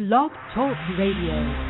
Blog Talk Radio.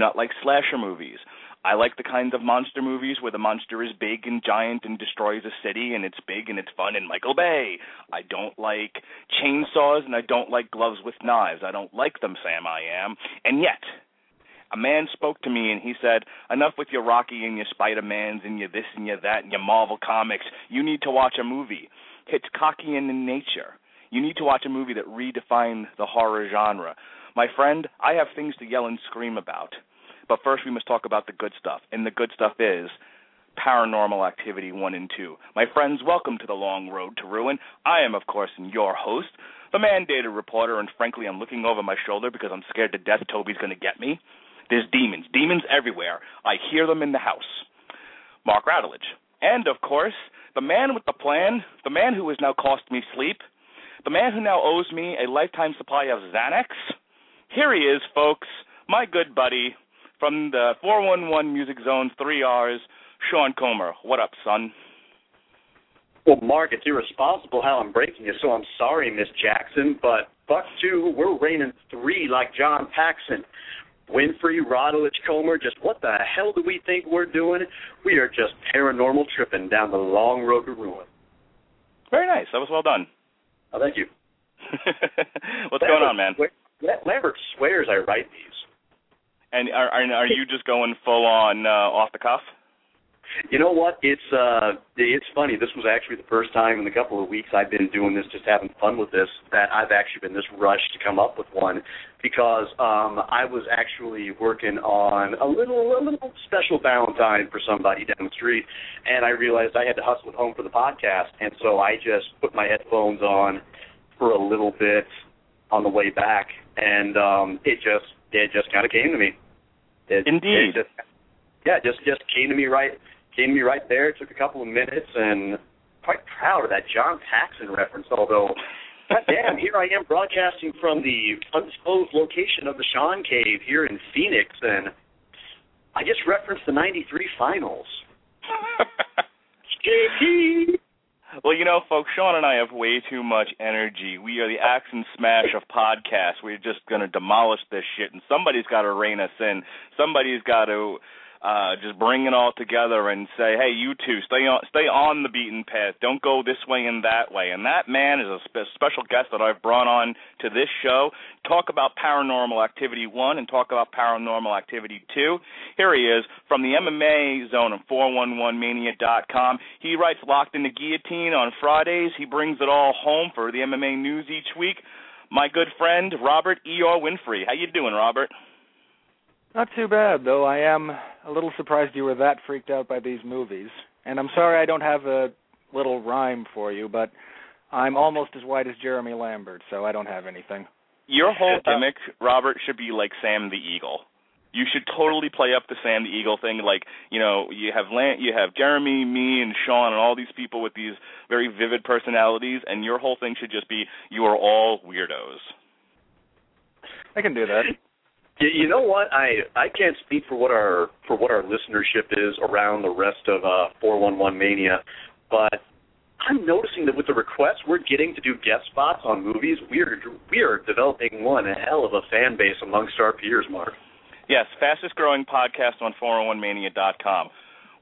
Not like slasher movies. I like the kinds of monster movies where the monster is big and giant and destroys a city and it's big and it's fun and Michael Bay. I don't like chainsaws and I don't like gloves with knives. I don't like them, Sam I am. And yet, a man spoke to me and he said, Enough with your Rocky and your Spider Mans and your this and your that and your Marvel comics. You need to watch a movie. Hitchcockian in nature. You need to watch a movie that redefined the horror genre. My friend, I have things to yell and scream about. But first, we must talk about the good stuff. And the good stuff is Paranormal Activity 1 and 2. My friends, welcome to the long road to ruin. I am, of course, your host, the mandated reporter, and frankly, I'm looking over my shoulder because I'm scared to death Toby's going to get me. There's demons, demons everywhere. I hear them in the house. Mark Radulich. And, of course, the man with the plan, the man who has now cost me sleep, the man who now owes me a lifetime supply of Xanax. Here he is, folks, my good buddy from the 411 Music Zone's 3Rs, Sean Comer. What up, son? Well, Mark, it's irresponsible how I'm breaking you, so I'm sorry, Miss Jackson, but Buck 2, we're raining three like John Paxson. Winfree, Radulich, Comer, just what the hell do we think we're doing? We are just paranormal tripping down the long road to ruin. Very nice. That was well done. Oh, thank you. What's going on, man? Lambert swears I write these. And are are, you just going full on uh, off the cuff? You know what? It's uh it's funny. This was actually the first time in a couple of weeks I've been doing this, just having fun with this, that I've actually been this rushed to come up with one because um I was actually working on a little a little special Valentine for somebody down the street and I realized I had to hustle it home for the podcast and so I just put my headphones on for a little bit on the way back and um it just it just kinda came to me. It, Indeed. It just, yeah, just just came to me right came to me right there. It took a couple of minutes, and quite proud of that John Paxson reference. Although, goddamn, here I am broadcasting from the undisclosed location of the Sean Cave here in Phoenix, and I just referenced the '93 finals. JP. Well, you know, folks, Sean and I have way too much energy. We are the axe and smash of podcasts. We're just going to demolish this shit, and somebody's got to rein us in. Somebody's got to uh just bring it all together and say, "Hey, you two, stay on stay on the beaten path. Don't go this way and that way." And that man is a spe- special guest that I've brought on to this show. Talk about Paranormal Activity 1 and talk about Paranormal Activity 2. Here he is from the MMA zone of 411mania.com. He writes Locked in the Guillotine on Fridays. He brings it all home for the MMA news each week. My good friend Robert E.R. Winfree. How you doing, Robert? Not too bad, though. I am a little surprised you were that freaked out by these movies. And I'm sorry I don't have a little rhyme for you, but I'm almost as white as Jeremy Lambert, so I don't have anything. Your whole gimmick, Robert, should be like Sam the Eagle. You should totally play up the Sam the Eagle thing. Like you know, you have Lan- you have Jeremy, me, and Sean, and all these people with these very vivid personalities, and your whole thing should just be you are all weirdos. I can do that. You, you know what? I I can't speak for what our for what our listenership is around the rest of uh 411 Mania, but I'm noticing that with the requests we're getting to do guest spots on movies, we are we are developing one hell of a fan base amongst our peers, Mark. Yes, fastest growing podcast on 411mania.com.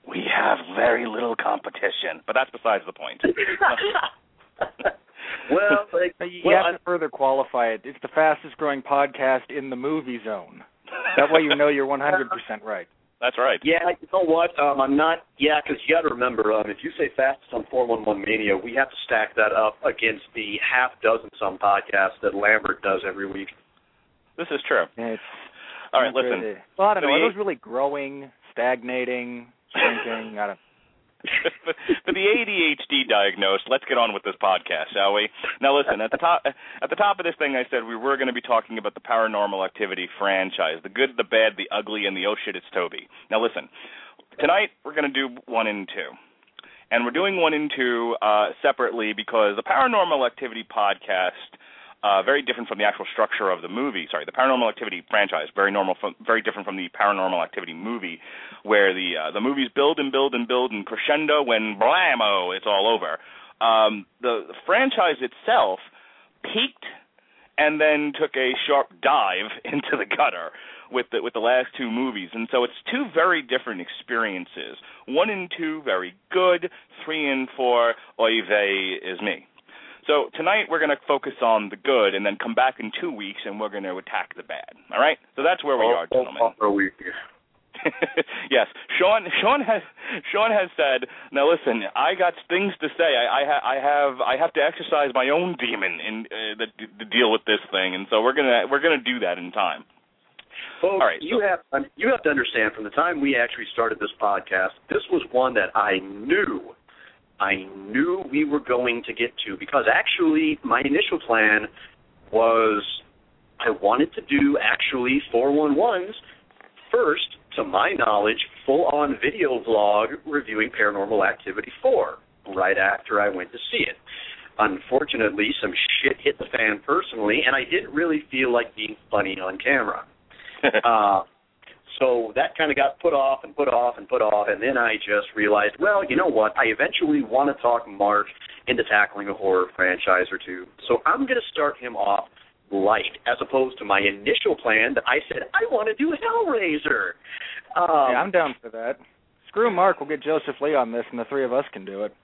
we have very little competition, but that's besides the point. well, like, you well, have to further qualify it. It's the fastest growing podcast in the movie zone. That way you know you're 100% right. That's right. Yeah, you know what? Um, I'm not. Yeah, because you got to remember, um, if you say fastest on 411 Mania, we have to stack that up against the half dozen some podcasts that Lambert does every week. This is true. Yeah, it's All right, crazy. listen. Well, I don't For know. Are those really growing, stagnating, shrinking? I don't. For the ADHD diagnosed, let's get on with this podcast, shall we? Now, listen. At the top, at the top of this thing, I said we were going to be talking about the Paranormal Activity franchise, the good, the bad, the ugly, and the oh shit, it's Toby. Now, listen. Tonight we're going to do one and two, and we're doing one and two uh, separately because the Paranormal Activity podcast. Uh, very different from the actual structure of the movie. Sorry, the Paranormal Activity franchise. Very normal, from, very different from the Paranormal Activity movie, where the uh, the movies build and build and build and crescendo when blammo, it's all over. Um, the, the franchise itself peaked and then took a sharp dive into the gutter with the with the last two movies, and so it's two very different experiences. One and two very good. Three and four, oy vey is me. So tonight we're going to focus on the good, and then come back in two weeks, and we're going to attack the bad. All right. So that's where we Oh, are, gentlemen. oh, oh, we- yes, Sean. Sean has Sean has said. Now listen, I got things to say. I I, ha- I have I have to exercise my own demon in uh, the, to deal with this thing, and so we're gonna we're gonna do that in time. Folks, All right, you so- have um, you have to understand from the time we actually started this podcast, this was one that I knew, I knew we were going to get to because actually my initial plan was I wanted to do actually 411s first, to my knowledge, full on video vlog reviewing Paranormal Activity 4 right after I went to see it. Unfortunately, some shit hit the fan personally, and I didn't really feel like being funny on camera. uh, so that kind of got put off and put off and put off, and then I just realized, well, you know what? I eventually want to talk Mark into tackling a horror franchise or two. So I'm going to start him off light, as opposed to my initial plan that I said I want to do Hellraiser. Um, yeah, I'm down for that. Screw Mark. We'll get Joseph Lee on this, and the three of us can do it.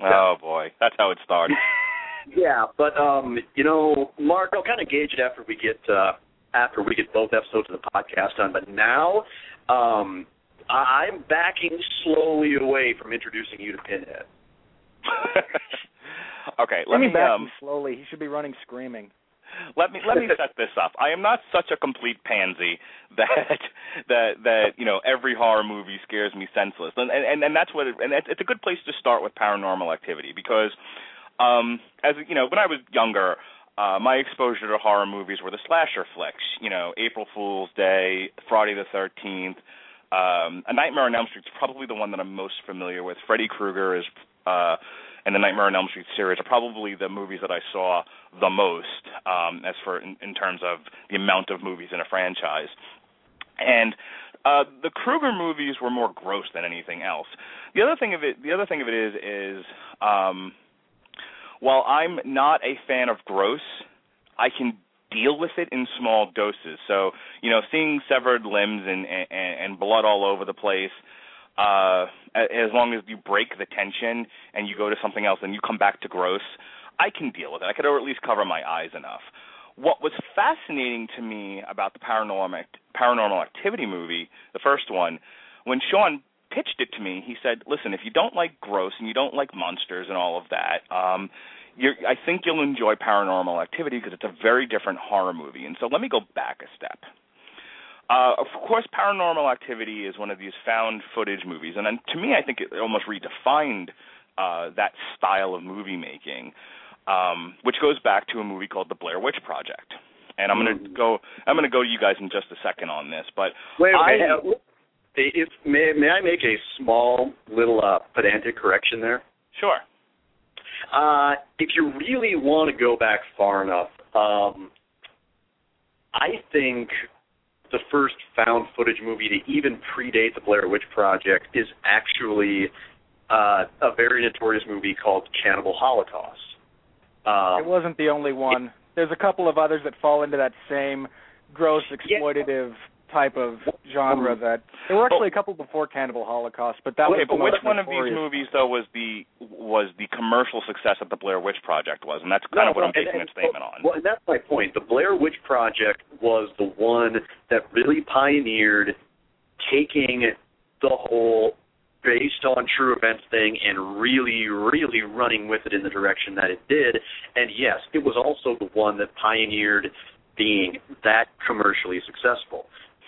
oh boy, that's how it started. Yeah, but um, you know, Mark, I'll kind of gauge it after we get uh, after we get both episodes of the podcast done. But now, um, I- I'm backing slowly away from introducing you to Pinhead. okay, let Let me me back um, slowly. He should be running screaming. let me let me set this up. I am not such a complete pansy that that that you know every horror movie scares me senseless, and and and that's what it, and it's it's a good place to start with Paranormal Activity because um as you know when I was younger. Uh, my exposure to horror movies were the slasher flicks, you know, April Fool's Day, Friday the Thirteenth, um, A Nightmare on Elm Street is probably the one that I'm most familiar with. Freddy Krueger is, uh, and the Nightmare on Elm Street series are probably the movies that I saw the most, um, as for in, in terms of the amount of movies in a franchise. And uh, the Krueger movies were more gross than anything else. The other thing of it, the other thing of it is, is um, while I'm not a fan of gross, I can deal with it in small doses. So, you know, seeing severed limbs and and, and blood all over the place, uh, as long as you break the tension and you go to something else and you come back to gross, I can deal with it. I could at least cover my eyes enough. What was fascinating to me about the paranormal paranormal activity movie, the first one, when Sean pitched it to me, he said, "Listen, if you don't like gross and you don't like monsters and all of that, um, you're, I think you'll enjoy Paranormal Activity because it's a very different horror movie." And so, let me go back a step. Uh, of course, Paranormal Activity is one of these found footage movies, and then to me, I think it almost redefined uh, that style of movie making, um, which goes back to a movie called The Blair Witch Project. And I'm going to go. I'm going to go to you guys in just a second on this, but Wait, wait, I- uh, if may may I make a small little uh, pedantic correction there? sure. Uh, if you really want to go back far enough, um, I think the first found footage movie to even predate the Blair Witch Project is actually uh, a very notorious movie called Cannibal Holocaust. Um, it wasn't the only one. There's a couple of others that fall into that same gross, exploitative type of genre um, that there were oh. actually a couple before Cannibal Holocaust, but that okay, was but which one of these movies though was the was the commercial success that the Blair Witch Project was, and that's kind No, of what no, I'm basing and- that statement on. Well, and that's my point. The Blair Witch Project was the one that really pioneered taking the whole based on true events thing and really, really running with it in the direction that it did. And yes, it was also the one that pioneered being that commercially successful.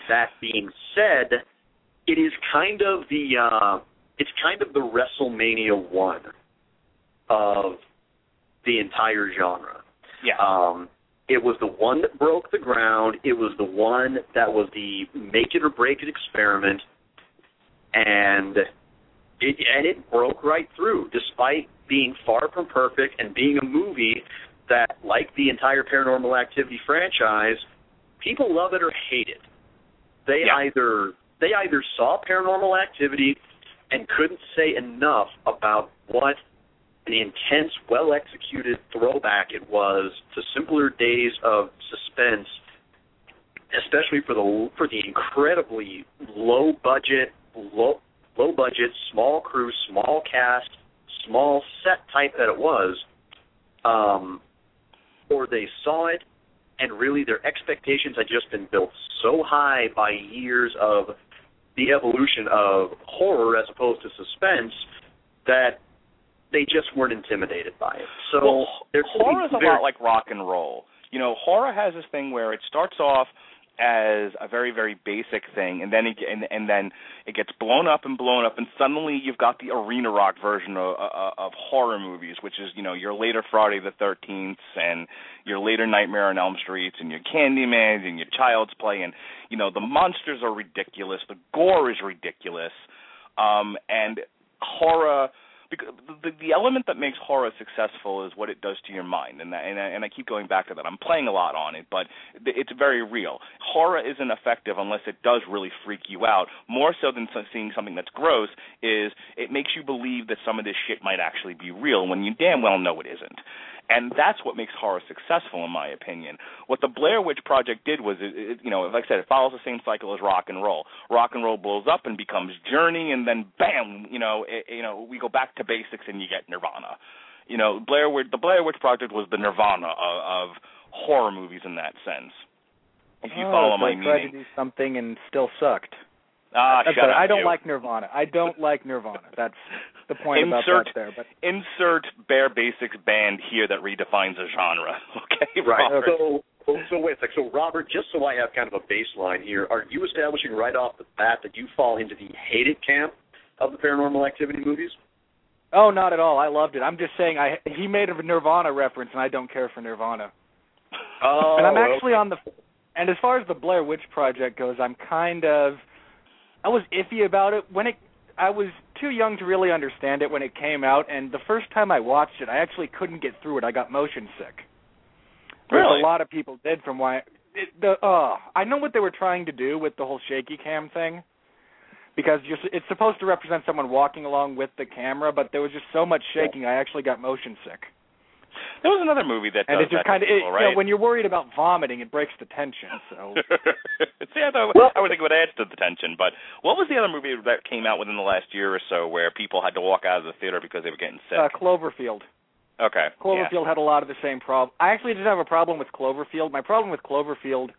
That being said, it is kind of the uh, it's kind of the WrestleMania one of the entire genre. yeah. Um, it was the one that broke the ground. It was the one that was the make it or break it experiment, and it and it broke right through, despite being far from perfect and being a movie that, like the entire Paranormal Activity franchise, people love it or hate it. They Yeah. either they either saw Paranormal Activity and couldn't say enough about what an intense, well executed throwback it was to simpler days of suspense, especially for the for the incredibly low budget, low low budget, small crew, small cast, small set type that it was, um, or they saw it and really their expectations had just been built so high by years of the evolution of horror as opposed to suspense that they just weren't intimidated by it. So well, there's horror is a lot like rock and roll. You know, horror has this thing where it starts off as a very very basic thing and then it and, and then it gets blown up and blown up and suddenly you've got the arena rock version of, of of horror movies which is you know your later Friday the 13th and your later Nightmare on Elm Streets and your Candyman and your Child's Play and you know the monsters are ridiculous the gore is ridiculous um and horror because the, the element that makes horror successful is what it does to your mind, and that, and I, and I keep going back to that. I'm playing a lot on it, but it's very real. Horror isn't effective unless it does really freak you out. More so than seeing something that's gross, is it makes you believe that some of this shit might actually be real when you damn well know it isn't. And that's what makes horror successful, in my opinion. What the Blair Witch Project did was, it, it, you know, like I said, it follows the same cycle as rock and roll. Rock and roll blows up and becomes Journey, and then bam, you know, it, you know, we go back to basics and you get Nirvana. You know, Blair Witch, the Blair Witch Project was the Nirvana of, of horror movies in that sense. If you Oh, follow so my I tried meaning. to do something and still sucked. Ah, That's shut better. up, I don't you. like Nirvana. I don't like Nirvana. That's the point Insert- about that there. But Insert bare basics band here that redefines a genre. Okay, Right. Robert? So, so, so wait a sec. So, Robert, just so I have kind of a baseline here, are you establishing right off the bat that you fall into the hated camp of the Paranormal Activity movies? oh, not at all. I loved it. I'm just saying. I he made a Nirvana reference, and I don't care for Nirvana. Oh, and I'm actually on the. And as far as the Blair Witch Project goes, I'm kind of. I was iffy about it when it. I was too young to really understand it when it came out, and the first time I watched it, I actually couldn't get through it. I got motion sick. Which Really? a lot of people did from why. It, the uh, I know what they were trying to do with the whole shaky cam thing, because you're, it's supposed to represent someone walking along with the camera, but there was just so much shaking, I actually got motion sick. There was another movie that And does it just that kind of, to people, you right? know, when you're worried about vomiting, it breaks the tension. So. See, I, thought, Well- I would think it would add to the tension. But what was the other movie that came out within the last year or so where people had to walk out of the theater because they were getting sick? Uh, Cloverfield. okay. Cloverfield had a lot of the same problem. I actually didn't have a problem with Cloverfield. My problem with Cloverfield,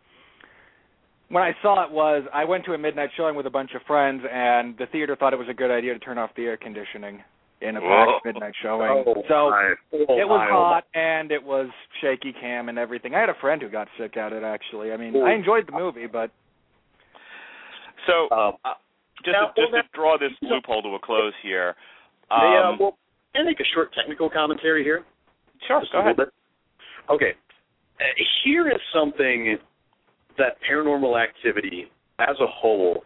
when I saw it, was I went to a midnight showing with a bunch of friends, and the theater thought it was a good idea to turn off the air conditioning in a Whoa. packed midnight showing. Oh, so my. Oh, it was my, oh, hot and it was shaky cam and everything. I had a friend who got sick at it. Actually, I mean, Oh. I enjoyed the movie, but So. Um, uh, just now, to, just well, to draw this loophole to a close here. Hey, uh, Um, well, can I make a short technical commentary here? sure, Just go a ahead. bit? Okay. Uh, here is something that paranormal activity as a whole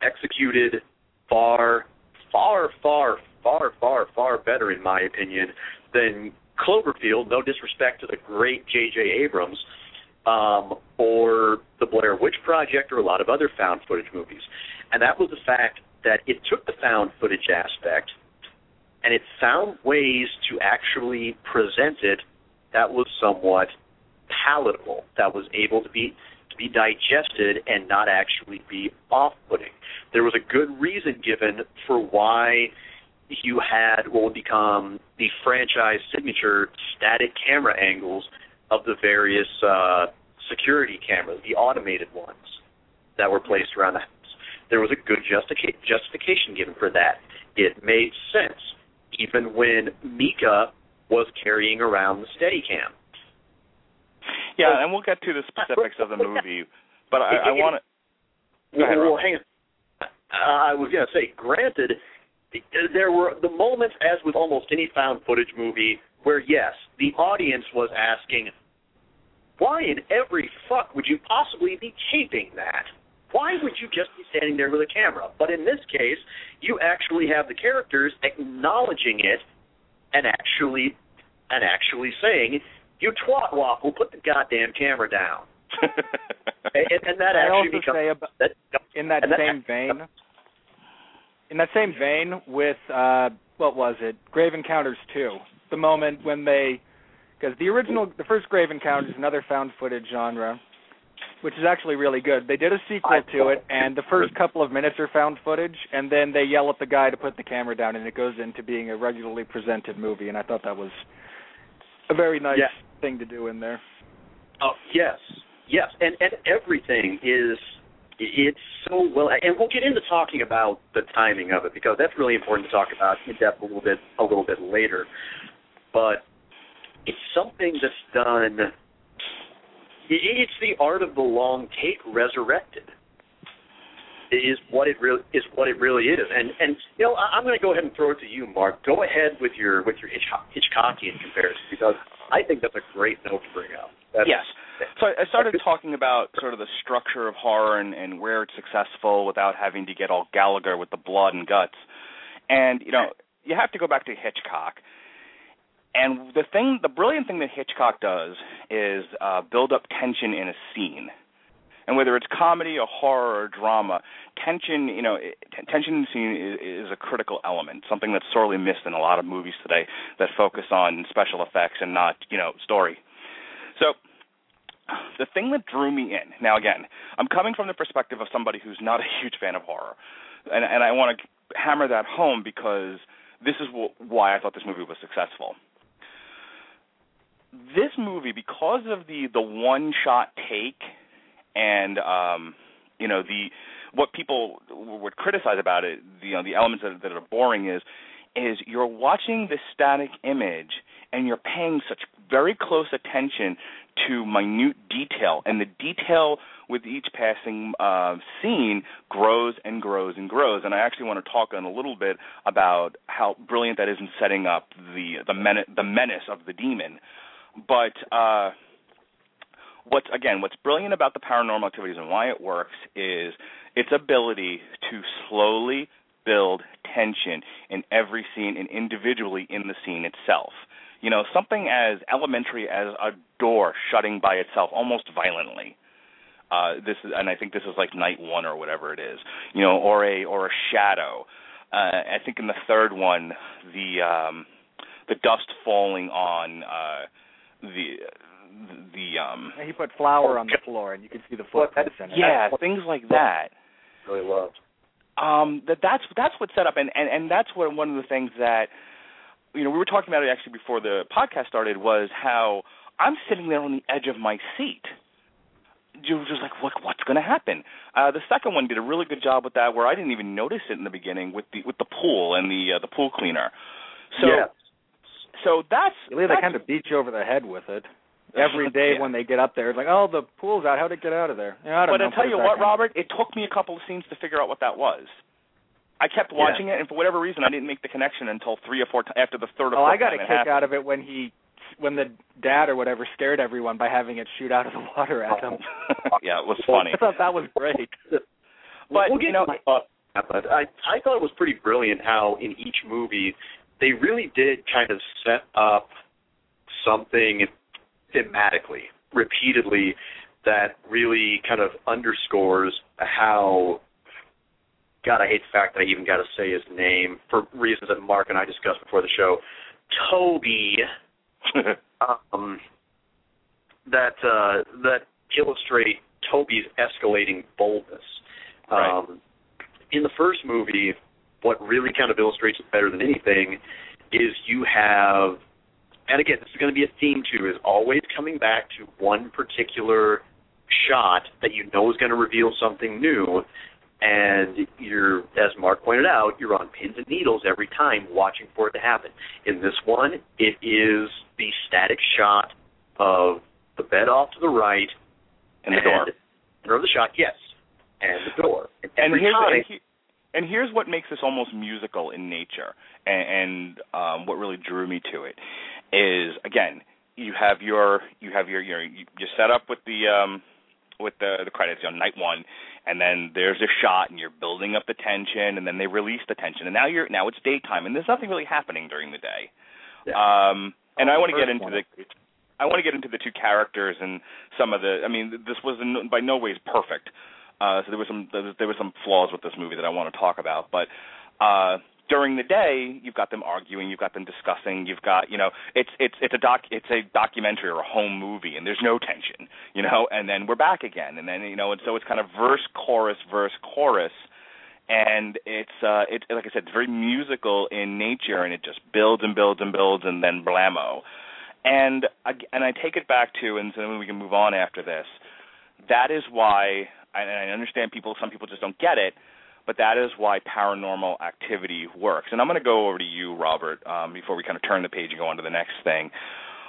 executed far, far, far, far, far, far better, in my opinion, than Cloverfield, no disrespect to the great J.J. Abrams, um, or the Blair Witch Project, or a lot of other found footage movies. And that was the fact that it took the found footage aspect and it found ways to actually present it that was somewhat palatable, that was able to be to be digested and not actually be off-putting. There was a good reason given for why you had what would become the franchise signature static camera angles of the various uh, security cameras, the automated ones that were placed around the house. There was a good justica- justification given for that. It made sense, even when Micah was carrying around the Steadicam. Yeah, and we'll get to the specifics of the movie, but I, I want to. Well, well, hang on. I was going to say, granted, there were the moments, as with almost any found footage movie, where yes, the audience was asking, why in every fuck would you possibly be taping that? Why would you just be standing there with a camera? But in this case, you actually have the characters acknowledging it and actually and actually saying, "You twat waffle, put the goddamn camera down." and, and that I actually also becomes say about, that, in that that- same vein, in that same vein with uh what was it? Grave Encounters 2. The moment when they because the original the first Grave Encounters is another found footage genre which is actually really good. They did a sequel to it and the first couple of minutes are found footage and then they yell at the guy to put the camera down and it goes into being a regularly presented movie and I thought that was a very nice Yeah. thing to do in there. Oh yes, yes, and and everything is it's so well, and we'll get into talking about the timing of it because that's really important to talk about in depth a little bit a little bit later. But it's something that's done. It's the art of the long take resurrected. Is what it really is what it really is, and and you know I'm going to go ahead and throw it to you, Mark. Go ahead with your with your Hitchcock, Hitchcockian comparison because I think that's a great note to bring up. That's, yes. So I started talking about sort of the structure of horror and, and where it's successful without having to get all Gallagher with the blood and guts. And you know, you have to go back to Hitchcock. And the thing, the brilliant thing that Hitchcock does is uh, build up tension in a scene. And whether it's comedy or horror or drama, tension, you know, tension in the scene is, is a critical element, something that's sorely missed in a lot of movies today that focus on special effects and not, you know, story. So the thing that drew me in now again i'm coming from the perspective of somebody who's not a huge fan of horror. And and i want to hammer that home because this is wh- why i thought this movie was successful. This movie because of the the one shot take and um you know the what people would criticize about it you know the elements that, that are boring is is you're watching this static image and you're paying such very close attention to minute detail and the detail with each passing uh, scene grows and grows and grows and I actually want to talk a little bit about how brilliant that is in setting up the the men- the menace of the demon. But uh what's again what's brilliant about the paranormal activities and why it works is its ability to slowly build tension in every scene and individually in the scene itself you know something as elementary as a door shutting by itself almost violently uh this is and i think this is like night one or whatever it is you know or a or a shadow uh i think in the third one the um the dust falling on uh the the um And he put flour on the floor and you can see the footprints in it. yeah things like that really loved. um that that's that's what set up and and and that's what one of the things that you know we were talking about it actually before the podcast started was how I'm sitting there on the edge of my seat You're just like what what's going to happen uh the second one did a really good job with that where I didn't even notice it in the beginning with the with the pool and the uh, the pool cleaner so yeah. so that's Really, they kind of beat you over the head with it. Every day Yeah. when they get up there, it's like, oh, the pool's out. How'd it get out of there? Yeah, I don't but know. I'll tell you what. Robert, it took me a couple of scenes to figure out what that was. I kept watching it, and for whatever reason, I didn't make the connection until three or four t- after the third or Oh, fourth I got a time it kick happened. out of it when he, when the dad or whatever scared everyone by having it shoot out of the water at them. yeah, it was funny. I thought that was great. But we'll get you know, to my thoughts on that, but I I thought it was pretty brilliant how in each movie they really did kind of set up something thematically, repeatedly, that really kind of underscores how. God, I hate the fact that I even got to say his name for reasons that Mark and I discussed before the show. Toby um, that uh, that illustrate Toby's escalating boldness. Right. Um, in the first movie, what really kind of illustrates it better than anything is you have, and again, this is going to be a theme too, is always coming back to one particular shot that you know is going to reveal something new. And you're, as Mark pointed out, you're on pins and needles every time watching for it to happen. In this one, it is the static shot of the bed off to the right And the door. center of the shot, yes, and the door. And and here's time, and, he, and here's what makes this almost musical in nature, and, and um, what really drew me to it is again you have your you have your your you you set up with the um with the the credits on night one, and then there's a shot, and you're building up the tension, and then they release the tension, and now you're now it's daytime, and there's nothing really happening during the day. Yeah. Um, and Oh, I want to get into one. the I want to get into the two characters and some of the. I mean, this was in, by no ways perfect. Uh, so there was some there was, there was some flaws with this movie that I want to talk about. But uh, during the day, you've got them arguing, you've got them discussing, you've got you know it's it's it's a doc it's a documentary or a home movie, and there's no tension, you know. And then we're back again, and then you know, and so it's kind of verse chorus verse chorus. And it's uh it like I said, it's very musical in nature and it just builds and builds and builds and then blammo. And I, and I take it back to, and so then we can move on after this. That is why, and I understand people. Some people just don't get it, but that is why paranormal activity works. And I'm going to go over to you, Robert, um, before we kind of turn the page and go on to the next thing.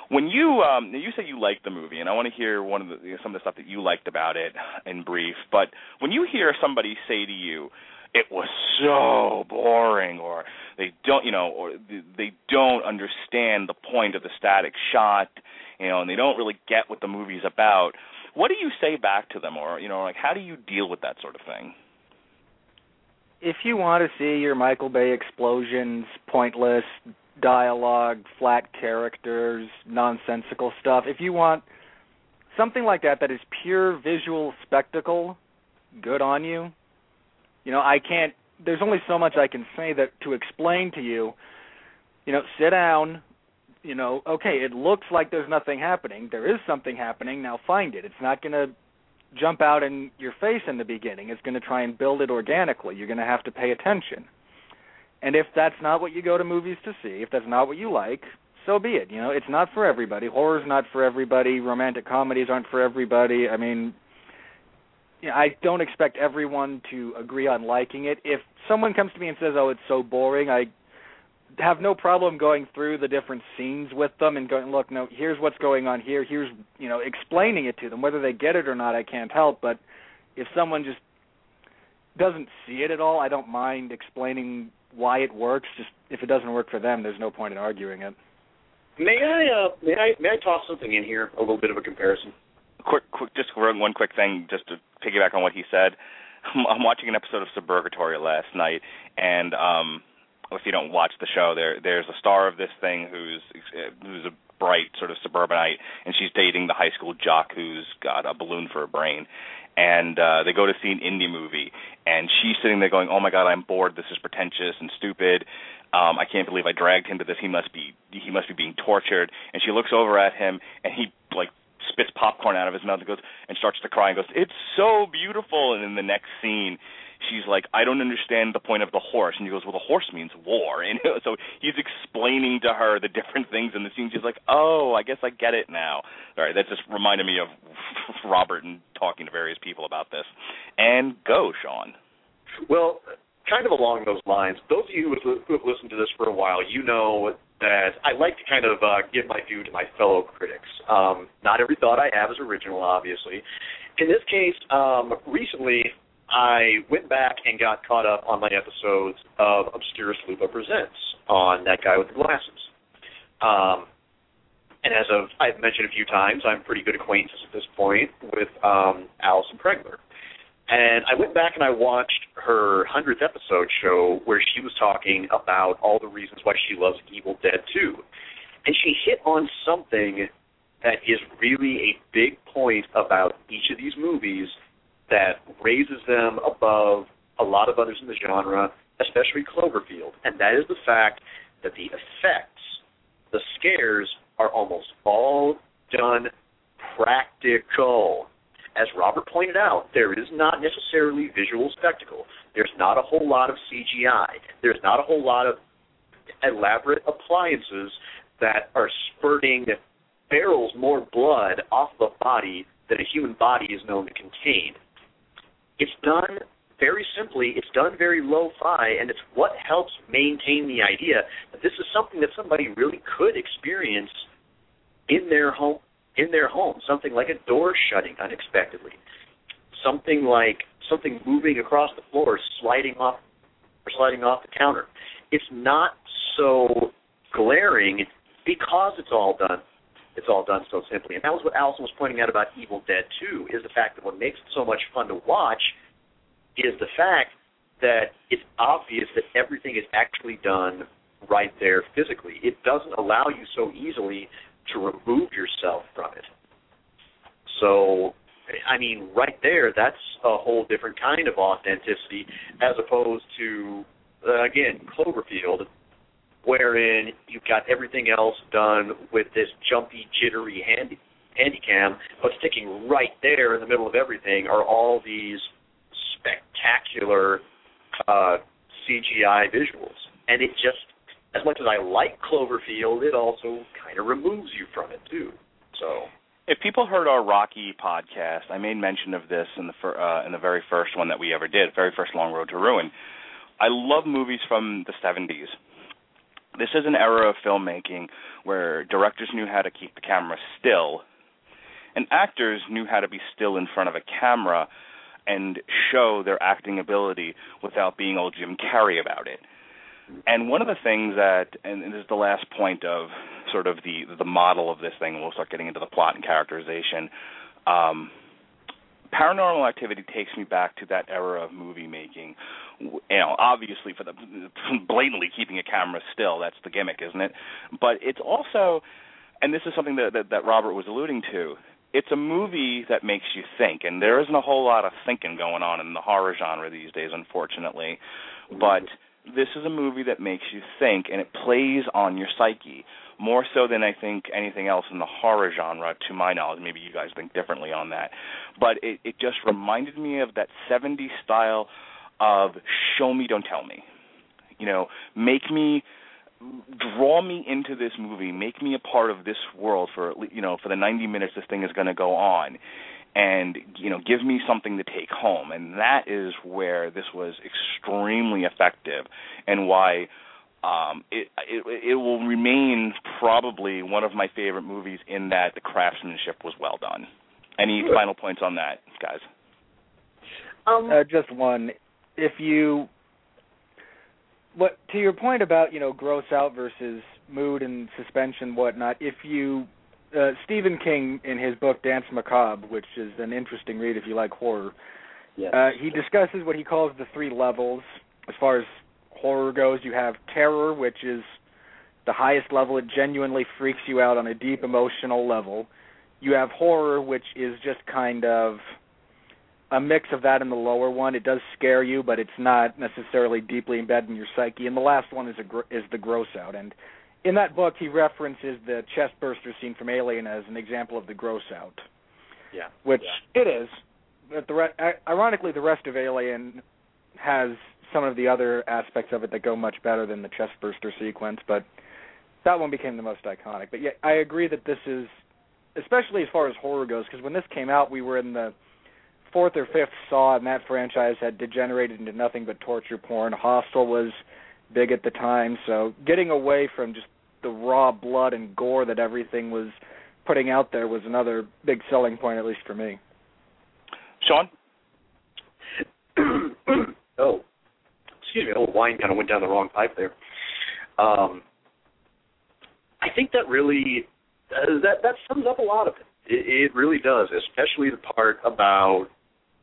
When you um, you said you liked the movie, and I want to hear one of the you know, some of the stuff that you liked about it in brief. But when you hear somebody say to you, "It was so boring," or they don't, you know, or they don't understand the point of the static shot, you know, and they don't really get what the movie's about. What do you say back to them, or you know, like how do you deal with that sort of thing? If you want to see your Michael Bay explosions, pointless dialogue, flat characters, nonsensical stuff, if you want something like that that is pure visual spectacle, good on you. You know, I can't there's only so much I can say that to explain to you, you know, sit down, you know, okay, it looks like there's nothing happening. There is something happening. Now find it. It's not going to jump out in your face in the beginning. It's going to try and build it organically. You're going to have to pay attention. And if that's not what you go to movies to see, if that's not what you like, so be it. You know, it's not for everybody. Horror's not for everybody. Romantic comedies aren't for everybody. I mean, you know, I don't expect everyone to agree on liking it. If someone comes to me and says, "Oh, it's so boring," I have no problem going through the different scenes with them and going, "Look, no, here's what's going on here. Here's, you know, explaining it to them. Whether they get it or not, I can't help. But if someone just doesn't see it at all, I don't mind explaining why it works. Just if it doesn't work for them, there's no point in arguing it. may I uh, may I may I toss something in here? A little bit of a comparison. quick, quick, just one quick thing, just to piggyback on what he said. I'm, I'm watching an episode of Suburgatory last night, and um, if you don't watch the show, there there's a star of this thing who's who's a bright sort of suburbanite, and she's dating the high school jock who's got a balloon for a brain. And uh, they go to see an indie movie, and she's sitting there going, "Oh my God, I'm bored. This is pretentious and stupid. Um, I can't believe I dragged him to this. He must be he must be being tortured." And she looks over at him, and he like spits popcorn out of his mouth and goes and starts to cry and goes, "It's so beautiful." And in the next scene, she's like, "I don't understand the point of the horse." And he goes, "Well, the horse means war." And so he's explaining to her the different things in the scene. She's like, "Oh, I guess I get it now." All right, that just reminded me of Robert and talking to various people about this. And go, Sean. Well, kind of along those lines, those of you who have, listened to this for a while, you know that I like to kind of uh, give my due to my fellow critics. Um, not every thought I have is original, obviously. In this case, um, recently I went back and got caught up on my episodes of Obscurus Lupa Presents on that guy with the glasses. Um, and as of I've mentioned a few times, I'm pretty good acquaintances at this point with um, Allison Pregler. And I went back and I watched her hundredth episode show where she was talking about all the reasons why she loves Evil Dead 2. And she hit on something that is really a big point about each of these movies that raises them above a lot of others in the genre, especially Cloverfield. And that is the fact that the effects, the scares, are almost all done practical. as Robert pointed out, there is not necessarily visual spectacle. There's not a whole lot of CGI. There's not a whole lot of elaborate appliances that are spurting barrels more blood off the body than a human body is known to contain. It's done very simply, it's done very lo-fi, and it's what helps maintain the idea that this is something that somebody really could experience in their home in their home, something like a door shutting unexpectedly, something like something moving across the floor, sliding off or sliding off the counter. It's not so glaring because it's all done it's all done so simply. And that was what Allison was pointing out about Evil Dead 2, is the fact that what makes it so much fun to watch is the fact that it's obvious that everything is actually done right there physically. It doesn't allow you so easily to remove yourself from it. So, I mean, right there, that's a whole different kind of authenticity as opposed to, uh, again, Cloverfield, wherein you've got everything else done with this jumpy, jittery handy handycam, but sticking right there in the middle of everything are all these spectacular uh, CGI visuals. And it just, as much as I like Cloverfield, it also kind of removes you from it too. So. If people heard our Rocky podcast, I made mention of this in the fir- uh, in the very first one that we ever did, very first Long Road to Ruin. I love movies from the 70s this is an era of filmmaking where directors knew how to keep the camera still, and actors knew how to be still in front of a camera and show their acting ability without being old Jim Carrey about it. And one of the things that, and this is the last point of sort of the the model of this thing, and we'll start getting into the plot and characterization. Um, Paranormal Activity takes me back to that era of movie making. You know, obviously for the blatantly keeping a camera still, that's the gimmick, isn't it? But it's also, and this is something that, that, that Robert was alluding to. It's a movie that makes you think, and there isn't a whole lot of thinking going on in the horror genre these days, unfortunately. But this is a movie that makes you think, and it plays on your psyche more so than I think anything else in the horror genre, to my knowledge. Maybe you guys think differently on that, but it, it just reminded me of that '70s style of show me, don't tell me. You know, make me draw me into this movie, make me a part of this world for you know for the 90 minutes this thing is going to go on, and you know give me something to take home, and that is where this was extremely effective, and why um, it, it it will remain probably one of my favorite movies in that the craftsmanship was well done. Any Good. final points on that, guys? Um, uh, just one. If you what to your point about you know gross out versus mood and suspension whatnot. If you uh, Stephen King in his book Danse Macabre, which is an interesting read if you like horror. Yes. Uh, he discusses what he calls the three levels as far as horror goes, you have terror, which is the highest level. It genuinely freaks you out on a deep emotional level. You have horror, which is just kind of a mix of that and the lower one. It does scare you, but it's not necessarily deeply embedded in your psyche. And the last one is a gr- is the gross out. And in that book, he references the chest burster scene from Alien as an example of the gross out. Yeah. Which yeah. it is. But the re- ironically, the rest of Alien has some of the other aspects of it that go much better than the chest burster sequence, but that one became the most iconic. But yeah, I agree that this is, especially as far as horror goes, because when this came out, we were in the fourth or fifth Saw, and that franchise had degenerated into nothing but torture porn. Hostel was big at the time, so getting away from just the raw blood and gore that everything was putting out there was another big selling point, at least for me. Sean. oh, excuse me, oh, wine kind of went down the wrong pipe there. Um, I think that really uh, that that sums up a lot of it. it. It really does, especially the part about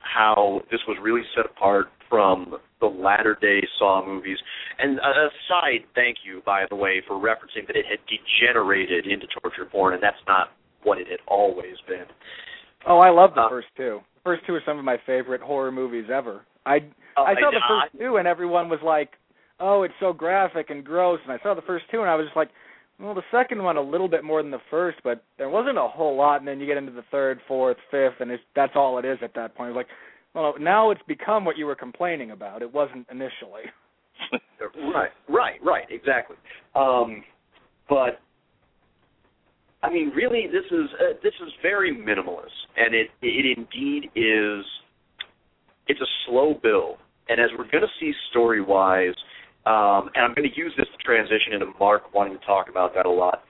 how this was really set apart from the latter day Saw movies. And aside, thank you, by the way, for referencing that it had degenerated into torture porn, and that's not what it had always been. Oh, I love the uh, first two. The first two are some of my favorite horror movies ever. I Oh, I saw the first two, and everyone was like, "Oh, it's so graphic and gross." And I saw the first two, and I was just like, Well, the second one a little bit more than the first, but there wasn't a whole lot. And then you get into the third, fourth, fifth, and it's, that's all it is at that point. It's like, well, now it's become what you were complaining about. It wasn't initially. right, right, right, exactly. Um, but I mean, really, this is uh, this is very minimalist, and it it indeed is. It's a slow build, and as we're going to see story wise, um, and I'm going to use this to transition into Mark wanting to talk about that a lot.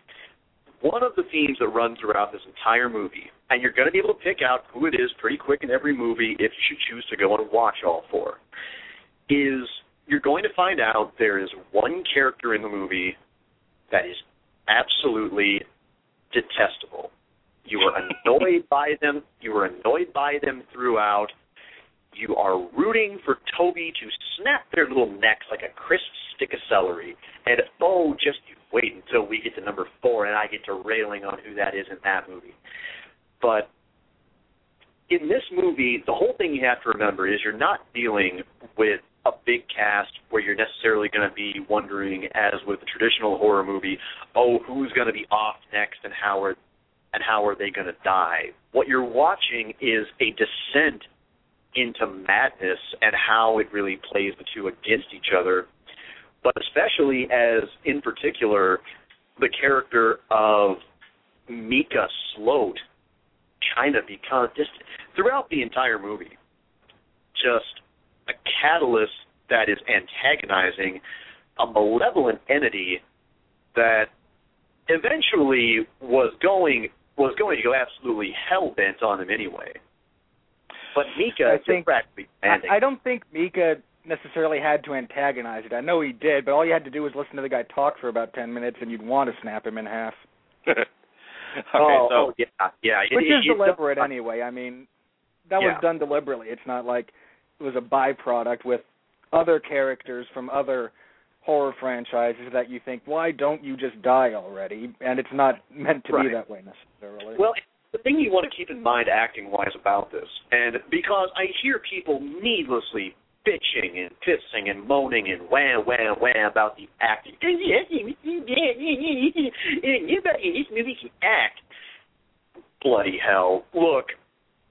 One of the themes that runs throughout this entire movie, and you're going to be able to pick out who it is pretty quick in every movie if you should choose to go and watch all four, is you're going to find out there is one character in the movie that is absolutely detestable. You are annoyed by them. You are annoyed by them throughout. You are rooting for Toby to snap their little necks like a crisp stick of celery. And oh, just wait until we get to number four and I get to railing on who that is in that movie. But in this movie, the whole thing you have to remember is you're not dealing with a big cast where you're necessarily going to be wondering, as with a traditional horror movie, oh, who's going to be off next and how are and how are they going to die? What you're watching is a descent into madness and how it really plays the two against each other. But especially as, in particular, the character of Micah Sloat kind of becomes just throughout the entire movie, just a catalyst that is antagonizing a malevolent entity that eventually was going was going to go absolutely hell bent on him anyway. But Micah I think, practically I, I don't think Micah necessarily had to antagonize it. I know he did, but all you had to do was listen to the guy talk for about ten minutes, and you'd want to snap him in half. okay, oh, so oh, yeah, yeah, which it, is it, deliberate anyway. I mean, that Yeah. was done deliberately. It's not like it was a byproduct with other characters from other horror franchises that you think, why don't you just die already? And it's not meant to Right. be that way necessarily. Well, the thing you want to keep in mind acting wise about this, and because I hear people needlessly bitching and pissing and moaning and wah wah wah about the acting. Nobody in this movie can act. Bloody hell! Look,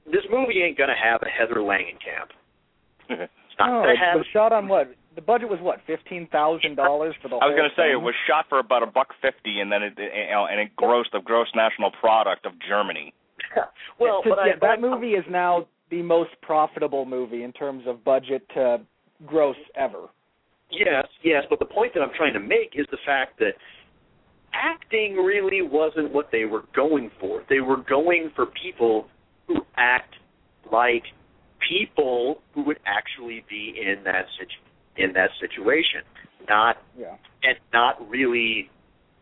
this movie ain't gonna have a Heather Langenkamp. It's not no, gonna have. was shot on what? The budget was what? Fifteen thousand dollars for the I was going to say thing? it was shot for about a buck fifty, and then it, it you know, and it grossed the gross national product of Germany. well, It's just- but I, yeah, but that I- movie is now the most profitable movie in terms of budget to gross ever. Yes, yes, but the point that I'm trying to make is the fact that acting really wasn't what they were going for. They were going for people who act like people who would actually be in that situ- in that situation, not Yeah. and not really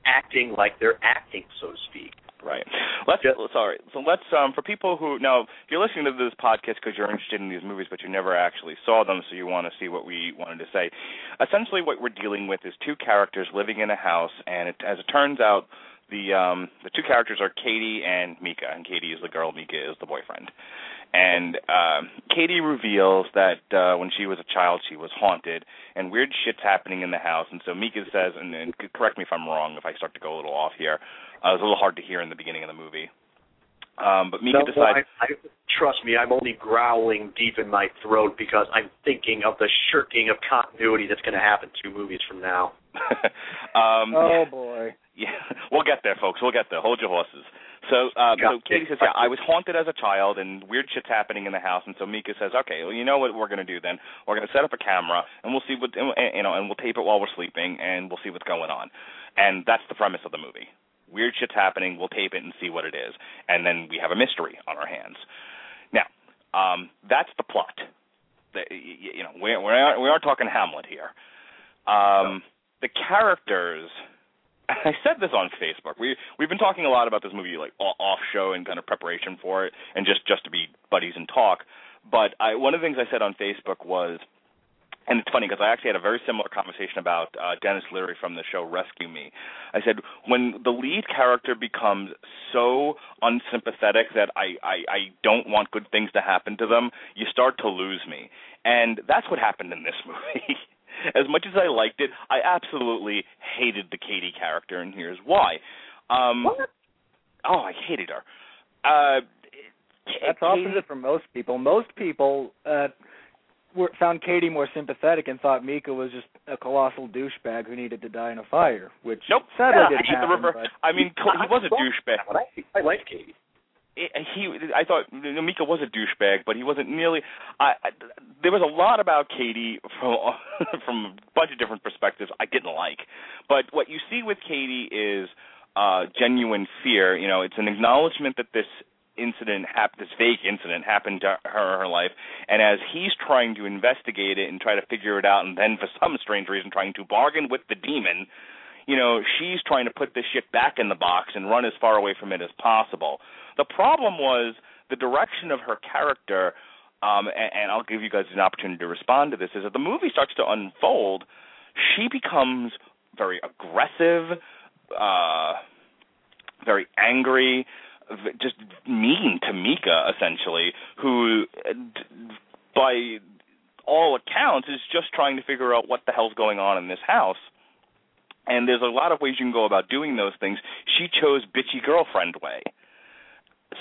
acting like they're acting, so to speak. Right. Let's Yeah. sorry. So let's um for people who now if you're listening to this podcast because you're interested in these movies but you never actually saw them so you want to see what we wanted to say. Essentially what we're dealing with is two characters living in a house and it, as it turns out the um the two characters are Katie and Micah and Katie is the girl Micah is the boyfriend. And um Katie reveals that uh when she was a child she was haunted and weird shit's happening in the house and so Micah says and, and correct me if I'm wrong if I start to go a little off here uh, it was a little hard to hear in the beginning of the movie. Um, but Micah No, decides. I, I, trust me, I'm only growling deep in my throat because I'm thinking of the shirking of continuity that's going to happen two movies from now. um, Oh boy. yeah, we'll get there, folks. We'll get there. Hold your horses. So, uh, so Katie says, "Yeah, I was haunted as a child, and weird shit's happening in the house." And so Micah says, "Okay, well, you know what we're going to do then? We're going to set up a camera, and we'll see what and, and, you know, and we'll tape it while we're sleeping, and we'll see what's going on." And that's the premise of the movie. Weird shit's happening. We'll tape it and see what it is, and then we have a mystery on our hands. Now, um, that's the plot. The, y- y- you know, we we are we are talking Hamlet here. Um, the characters. I said this on Facebook. We we've been talking a lot about this movie, like off show and kind of preparation for it, and just just to be buddies and talk. But I, one of the things I said on Facebook was, and it's funny because I actually had a very similar conversation about uh, Denis Leary from the show Rescue Me. I said when the lead character becomes so unsympathetic that I, I I don't want good things to happen to them, you start to lose me, and that's what happened in this movie. As much as I liked it, I absolutely hated the Katie character, and here's why. Um, What? Oh, I hated her. Uh, That's Katie- opposite for most people. Most people uh were, found Katie more sympathetic and thought Micah was just a colossal douchebag who needed to die in a fire, which Nope. sadly Yeah, didn't He's the happen. rever- but I mean, he was a douchebag. But I, I liked Katie. He I thought Micah was a douchebag, but he wasn't nearly. I, I there was a lot about Katie from from a bunch of different perspectives I didn't like, but what you see with Katie is uh genuine fear. You know, it's an acknowledgement that this incident happened, this fake incident happened to her in her life, and as he's trying to investigate it and try to figure it out, and then for some strange reason trying to bargain with the demon. You know, she's trying to put this shit back in the box and run as far away from it as possible. The problem was the direction of her character, um, and, and I'll give you guys an opportunity to respond to this. Is that the movie starts to unfold, she becomes very aggressive, uh, very angry, just mean to Micah, essentially, who, by all accounts, is just trying to figure out what the hell's going on in this house. And there's a lot of ways you can go about doing those things. She chose bitchy girlfriend way.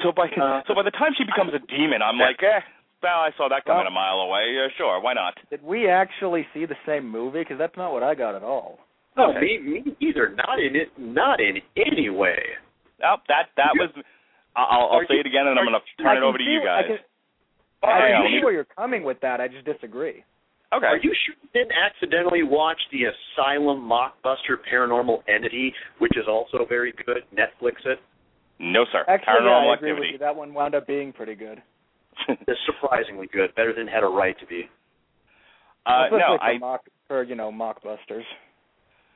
So by Uh, so by the time she becomes a demon, I'm like, eh, well, I saw that coming a mile away. Yeah, sure, why not? did we actually see the same movie? Because that's not what I got at all. No, Okay. me, me either. Not in it. Not in any way. Oh, that that You- was. I'll, I'll say you- it again, and I'm going to turn it over to see- you I guys. can, I hang can on, let see me- where you're coming with that. I just disagree. okay. Are you sure you didn't accidentally watch the Asylum mockbuster Paranormal Entity, which is also very good? Netflix it. No, sir. Actually, yeah, I agree with you. That one wound up being pretty good. It's surprisingly good, better than had a right to be. uh, no, for I mock or you know mockbusters.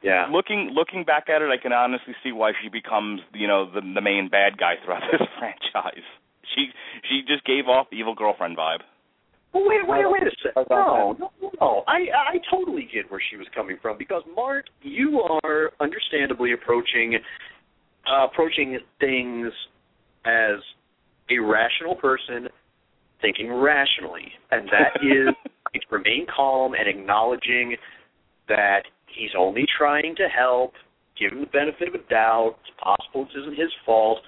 Yeah. looking looking back at it, I can honestly see why she becomes you know the the main bad guy throughout this franchise. She she just gave off the evil girlfriend vibe. Well, wait, wait, wait a second. No, no, no. I I totally get where she was coming from because Mark, you are understandably approaching uh, approaching things as a rational person thinking rationally, and that is to remain calm and acknowledging that he's only trying to help, give him the benefit of a doubt. It's possible this isn't his fault.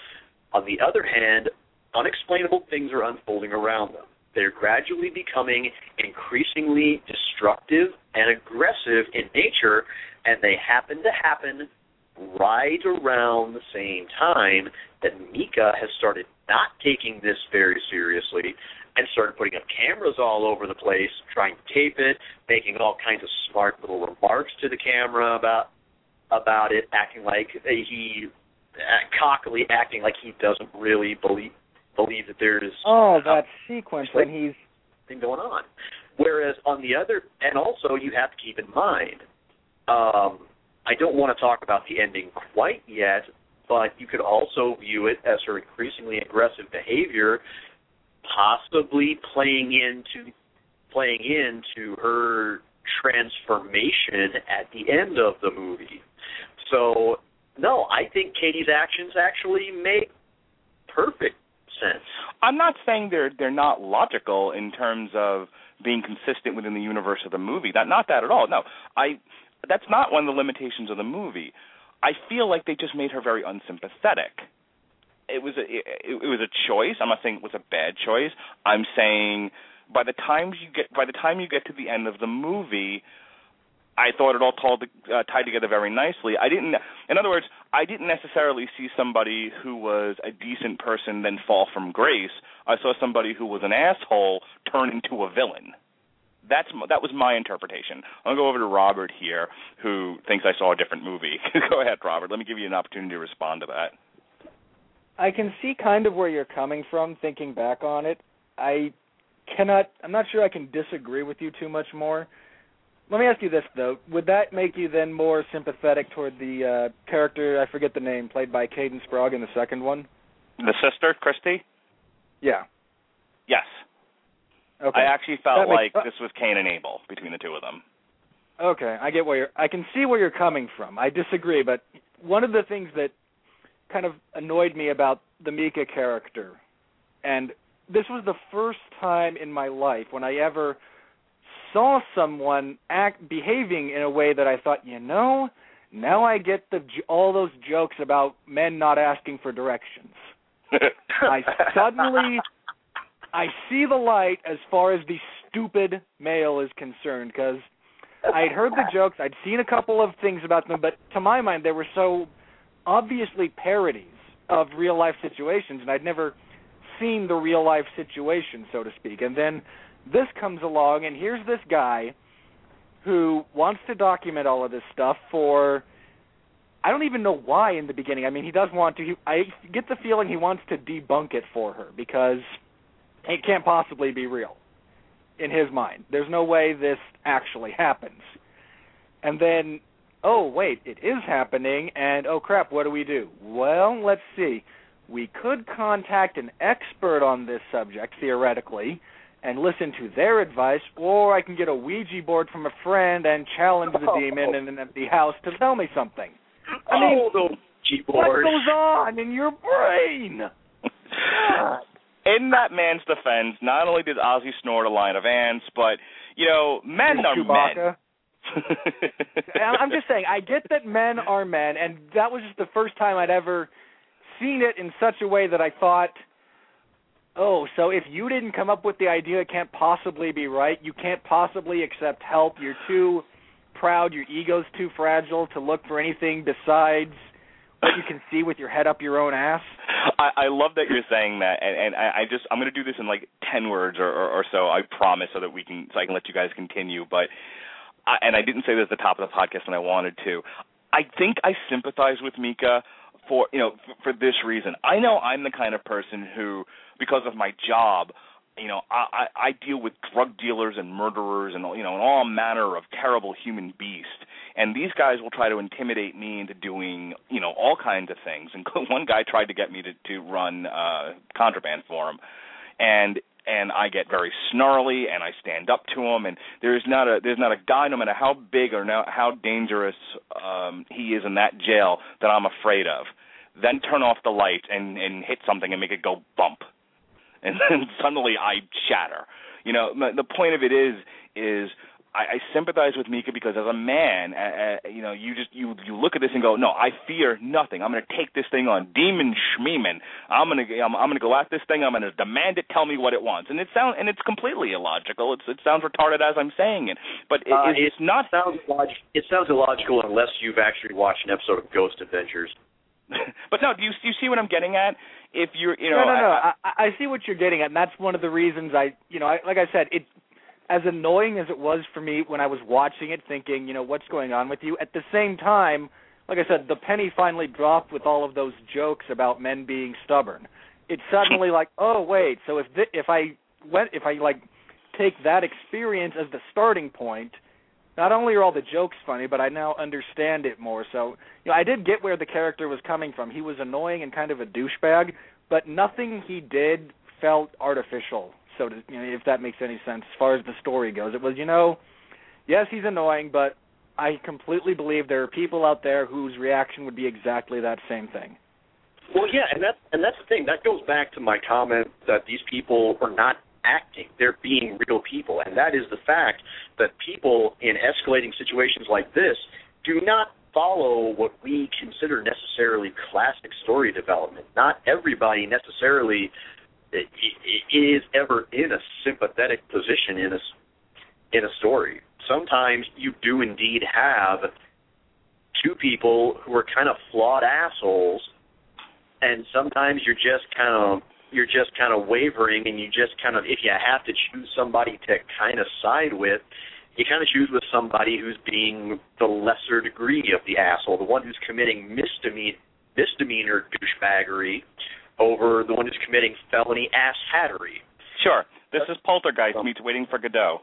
On the other hand, unexplainable things are unfolding around them. They're gradually becoming increasingly destructive and aggressive in nature, and they happen to happen right around the same time that Micah has started not taking this very seriously and started putting up cameras all over the place, trying to tape it, making all kinds of smart little remarks to the camera about about it, acting like he uh, cockily acting like he doesn't really believe believe that there's Oh, that sequence when he's thing going on. Whereas on the other, and also you have to keep in mind, um, I don't want to talk about the ending quite yet, but you could also view it as her increasingly aggressive behavior, possibly playing into playing into her transformation at the end of the movie. So, no, I think Katie's actions actually make perfect sense. I'm not saying they're they're not logical in terms of being consistent within the universe of the movie. That not that at all. No, I that's not one of the limitations of the movie. I feel like they just made her very unsympathetic. It was a it, it was a choice. I'm not saying it was a bad choice. I'm saying by the time you get by the time you get to the end of the movie, I thought it all told, uh, tied together very nicely. I didn't, in other words, I didn't necessarily see somebody who was a decent person then fall from grace. I saw somebody who was an asshole turn into a villain. That's that was my interpretation. I'm gonna go over to Robert here, who thinks I saw a different movie. go ahead, Robert. Let me give you an opportunity to respond to that. I can see kind of where you're coming from thinking back on it. I cannot I'm not sure I can disagree with you too much more. Let me ask you this though. Would that make you then more sympathetic toward the uh character I forget the name played by Caden Sprague in the second one? The sister, Christy. Yeah. Yes, Okay. I actually felt makes- like this was Cain and Abel between the two of them. Okay, I get where you're. I can see where you're coming from. I disagree, but one of the things that kind of annoyed me about the Micah character, and this was the first time in my life when I ever saw someone act behaving in a way that I thought, you know, now I get the all those jokes about men not asking for directions. I suddenly I see the light as far as the stupid male is concerned because I'd heard the jokes, I'd seen a couple of things about them, but to my mind they were so obviously parodies of real life situations, and I'd never seen the real life situation, so to speak. And then this comes along, and here's this guy who wants to document all of this stuff for I don't even know why in the beginning. I mean, he does want to. He, I get the feeling he wants to debunk it for her because it can't possibly be real in his mind. There's no way this actually happens. And then, oh wait, it is happening, and oh crap, what do we do? Well, let's see. We could contact an expert on this subject theoretically and listen to their advice, or I can get a Ouija board from a friend and challenge the oh. demon in an empty house to tell me something. I mean, oh, the Ouija board. What goes on in your brain? in that man's defense, not only did Ozzy snort a line of ants, but you know, men are Chewbacca. men. I'm just saying, I get that men are men, and that was just the first time I'd ever seen it in such a way that I thought – oh, so if you didn't come up with the idea, it can't possibly be right. You can't possibly accept help. You're too proud. Your ego's too fragile to look for anything besides what you can see with your head up your own ass. I, I love that you're saying that, and, and I, I just I'm going to do this in like ten words or, or, or so. I promise, so that we can so I can let you guys continue. But I, and I didn't say this at the top of the podcast, and I wanted to. I think I sympathize with Micah for you know for, for this reason. I know I'm the kind of person who because of my job you know I, I deal with drug dealers and murderers and you know and all manner of terrible human beasts and these guys will try to intimidate me into doing you know all kinds of things. And one guy tried to get me to to run uh contraband for him. And and I get very snarly and I stand up to him. And there's not a there's not a guy no matter how big or now how dangerous um he is in that jail that I'm afraid of then turn off the light and and hit something and make it go bump and then suddenly I shatter. You know, the point of it is is I, I sympathize with Micah because as a man, uh, uh, you know, you just you you look at this and go, no, I fear nothing. I'm going to take this thing on, demon schmeeman. I'm going to I'm, I'm going to go at this thing. I'm going to demand it tell me what it wants. And it sounds and it's completely illogical. It's it sounds retarded as I'm saying it, but it, uh, it's not. Sounds log- it sounds illogical unless you've actually watched an episode of Ghost Adventures. but no, do you do you see what I'm getting at? If you're, you know, no, no, no. I, I, I see what you're getting at, and that's one of the reasons I, you know, I, like I said, it as annoying as it was for me when I was watching it, thinking, you know, what's going on with you. At the same time, like I said, the penny finally dropped with all of those jokes about men being stubborn. It's suddenly like, oh wait, so if th- if I went, if I like take that experience as the starting point not only are all the jokes funny, but I now understand it more. So, you know, I did get where the character was coming from. He was annoying and kind of a douchebag, but nothing he did felt artificial. So, to, you know, if that makes any sense, as far as the story goes, it was, you know, yes, he's annoying, but I completely believe there are people out there whose reaction would be exactly that same thing. Well, yeah, and that's and that's the thing. That goes back to my comment that these people are not acting. They're being real people. And that is the fact that people in escalating situations like this do not follow what we consider necessarily classic story development. Not everybody necessarily is ever in a sympathetic position in a in a story. Sometimes you do indeed have two people who are kind of flawed assholes, and sometimes you're just kind of you're just kind of wavering and you just kind of if you have to choose somebody to kind of side with you kind of choose with somebody who's being the lesser degree of the asshole the one who's committing misdemeanor misdemeanor douchebaggery over the one who's committing felony ass hattery sure. This is poltergeist um, meets waiting for godot.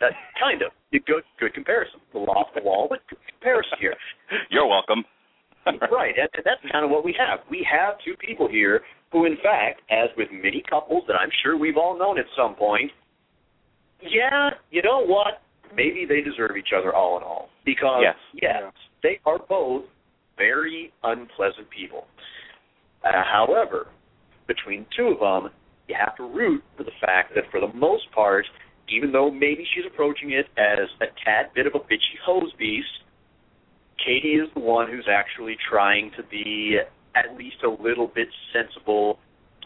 That kind of. Good good comparison. The law of the wall but good comparison here? You're welcome. Right. And that's kind of what we have. We have two people here who, in fact, as with many couples that I'm sure we've all known at some point, yeah, you know what? Maybe they deserve each other all in all. Because, yes, yes they are both very unpleasant people. Uh, however, between two of them, you have to root for the fact that for the most part, even though maybe she's approaching it as a tad bit of a bitchy hose beast, Katie is the one who's actually trying to be at least a little bit sensible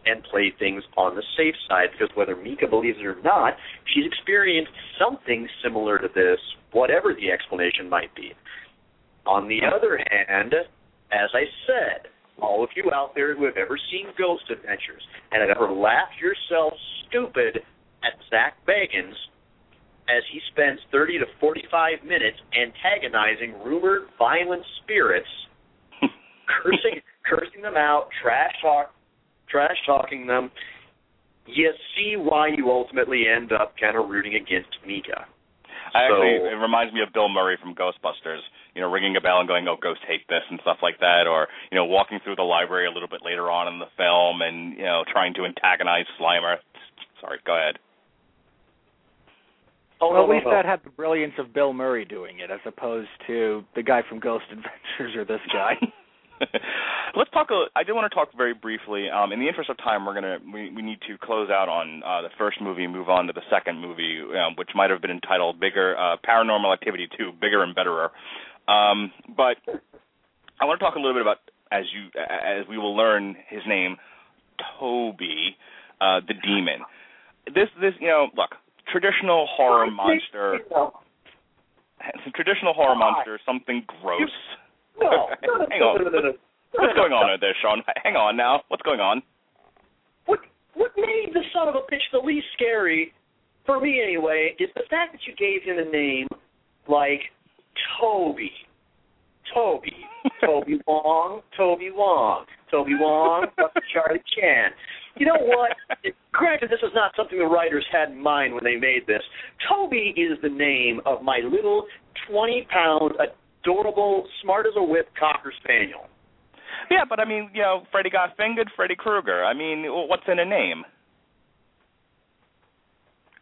and play things on the safe side because whether Micah believes it or not, she's experienced something similar to this, whatever the explanation might be. On the other hand, as I said, all of you out there who have ever seen Ghost Adventures and have ever laughed yourself stupid at Zak Bagans as he spends 30 to 45 minutes antagonizing rumored violent spirits, cursing cursing them out, trash talk trash talking them, you see why you ultimately end up kind of rooting against Micah. I So- actually, it reminds me of Bill Murray from Ghostbusters. You know, ringing a bell and going, "Oh, ghosts hate this" and stuff like that, or you know, walking through the library a little bit later on in the film and you know, trying to antagonize Slimer. Sorry, go ahead. Oh, well, at least no, no. that had the brilliance of Bill Murray doing it, as opposed to the guy from Ghost Adventures or this guy. Let's talk. A, I did want to talk very briefly. Um, in the interest of time, we're gonna we, we need to close out on uh, the first movie, and move on to the second movie, um, which might have been entitled "Bigger uh, Paranormal Activity 2: Bigger and Betterer." Um, but I want to talk a little bit about as you as we will learn his name, Toby, uh, the demon. This this you know look traditional horror monster. Some traditional horror monster, something gross. No, no, no, Hang on. no, no, no. What's going on out there, Sean? Hang on now. What's going on? What what made the son of a bitch the least scary, for me anyway, is the fact that you gave him a name like Toby. Toby. Toby Wong, Toby Wong. Toby Wong, Charlie Chan. You know what? Granted, this is not something the writers had in mind when they made this. Toby is the name of my little 20 pound, adorable, smart as a whip cocker spaniel. Yeah, but I mean, you know, Freddy got fingered, Freddy Krueger. I mean, what's in a name?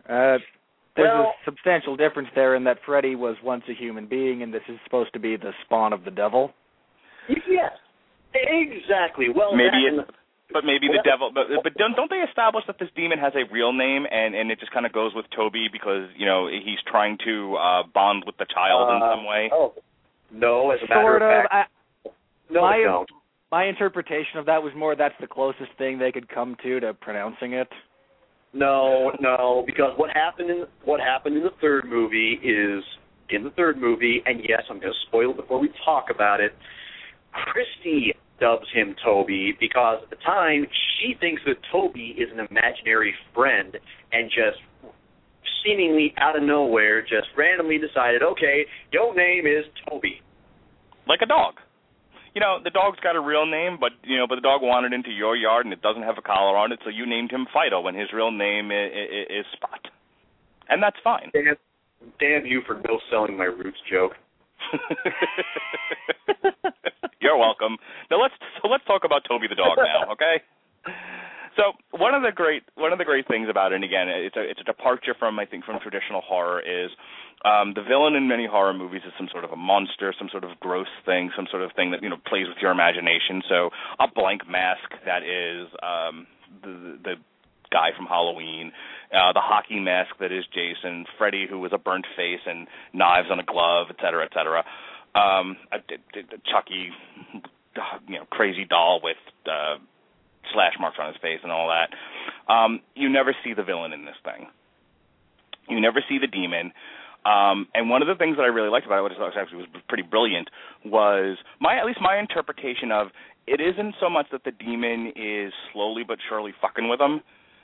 Uh, there's Well- a substantial difference there in that Freddy was once a human being, and this is supposed to be the spawn of the devil. Yes, exactly. Well, Maybe that- it's, but maybe the devil. But but don't don't they establish that this demon has a real name, and and it just kind of goes with Toby because you know he's trying to uh bond with the child in Uh, some way. Oh, no, as a matter of of. fact, I, no, my- don't. my interpretation of that was more that's the closest thing they could come to to pronouncing it. No, no, because what happened in what happened in the third movie is in the third movie, and yes, I'm going to spoil it before we talk about it. Christy dubs him Toby because at the time she thinks that Toby is an imaginary friend, and just seemingly out of nowhere, just randomly decided, okay, your name is Toby. like a dog. You know, the dog's got a real name, but you know, but the dog wandered into your yard and it doesn't have a collar on it, so you named him Fido when his real name is, is Spot, and that's fine. Damn, damn you for no selling my roots joke. You're welcome. Now let's so let's talk about Toby the dog now, okay? So one of the great one of the great things about it, and again, it's a it's a departure from I think from traditional horror is um, the villain in many horror movies is some sort of a monster, some sort of gross thing, some sort of thing that you know plays with your imagination. So a blank mask that is um, the the guy from Halloween, uh, the hockey mask that is Jason, Freddy who was a burnt face and knives on a glove, et cetera, et cetera. Um, a, a, a Chucky, you know, crazy doll with uh, slash marks on his face and all that. Um, you never see the villain in this thing. You never see the demon. Um, and one of the things that I really liked about it, which I actually was pretty brilliant, was my at least my interpretation of it isn't so much that the demon is slowly but surely fucking with him.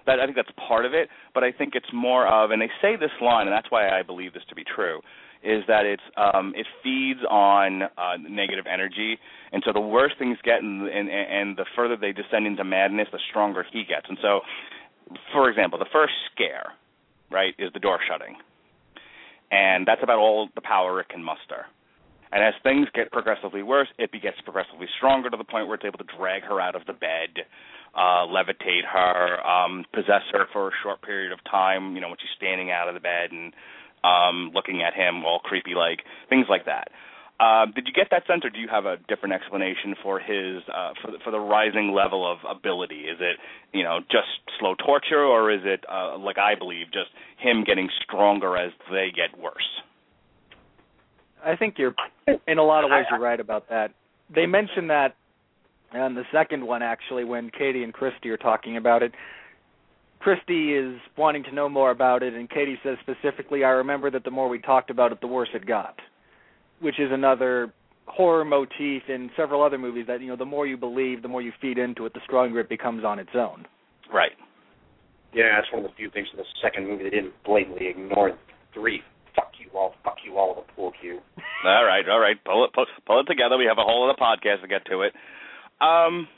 That I think that's part of it, but I think it's more of, and they say this line, and that's why I believe this to be true, is that it's um, it feeds on uh, negative energy, and so the worse things get, and, and and the further they descend into madness, the stronger he gets. And so, for example, the first scare, right, is the door shutting, and that's about all the power it can muster. And as things get progressively worse, it gets progressively stronger to the point where it's able to drag her out of the bed, uh, levitate her, um, possess her for a short period of time, you know, when she's standing out of the bed and um, looking at him all creepy like, things like that. Um, did you get that sense, or do you have a different explanation for his uh, for the, for the rising level of ability? Is it you know just slow torture, or is it uh, like I believe just him getting stronger as they get worse? I think you're in a lot of ways you're right about that. They mentioned that in the second one actually when Katie and Christy are talking about it. Christy is wanting to know more about it, and Katie says specifically, "I remember that the more we talked about it, the worse it got." which is another horror motif in several other movies that you know the more you believe the more you feed into it the stronger it becomes on its own. Right. Yeah that's one of the few things in the second movie they didn't blatantly ignore three. Fuck you all fuck you all the pool cue. All right all right. Pull it pull, pull it together. We have a whole other podcast to get to it. Um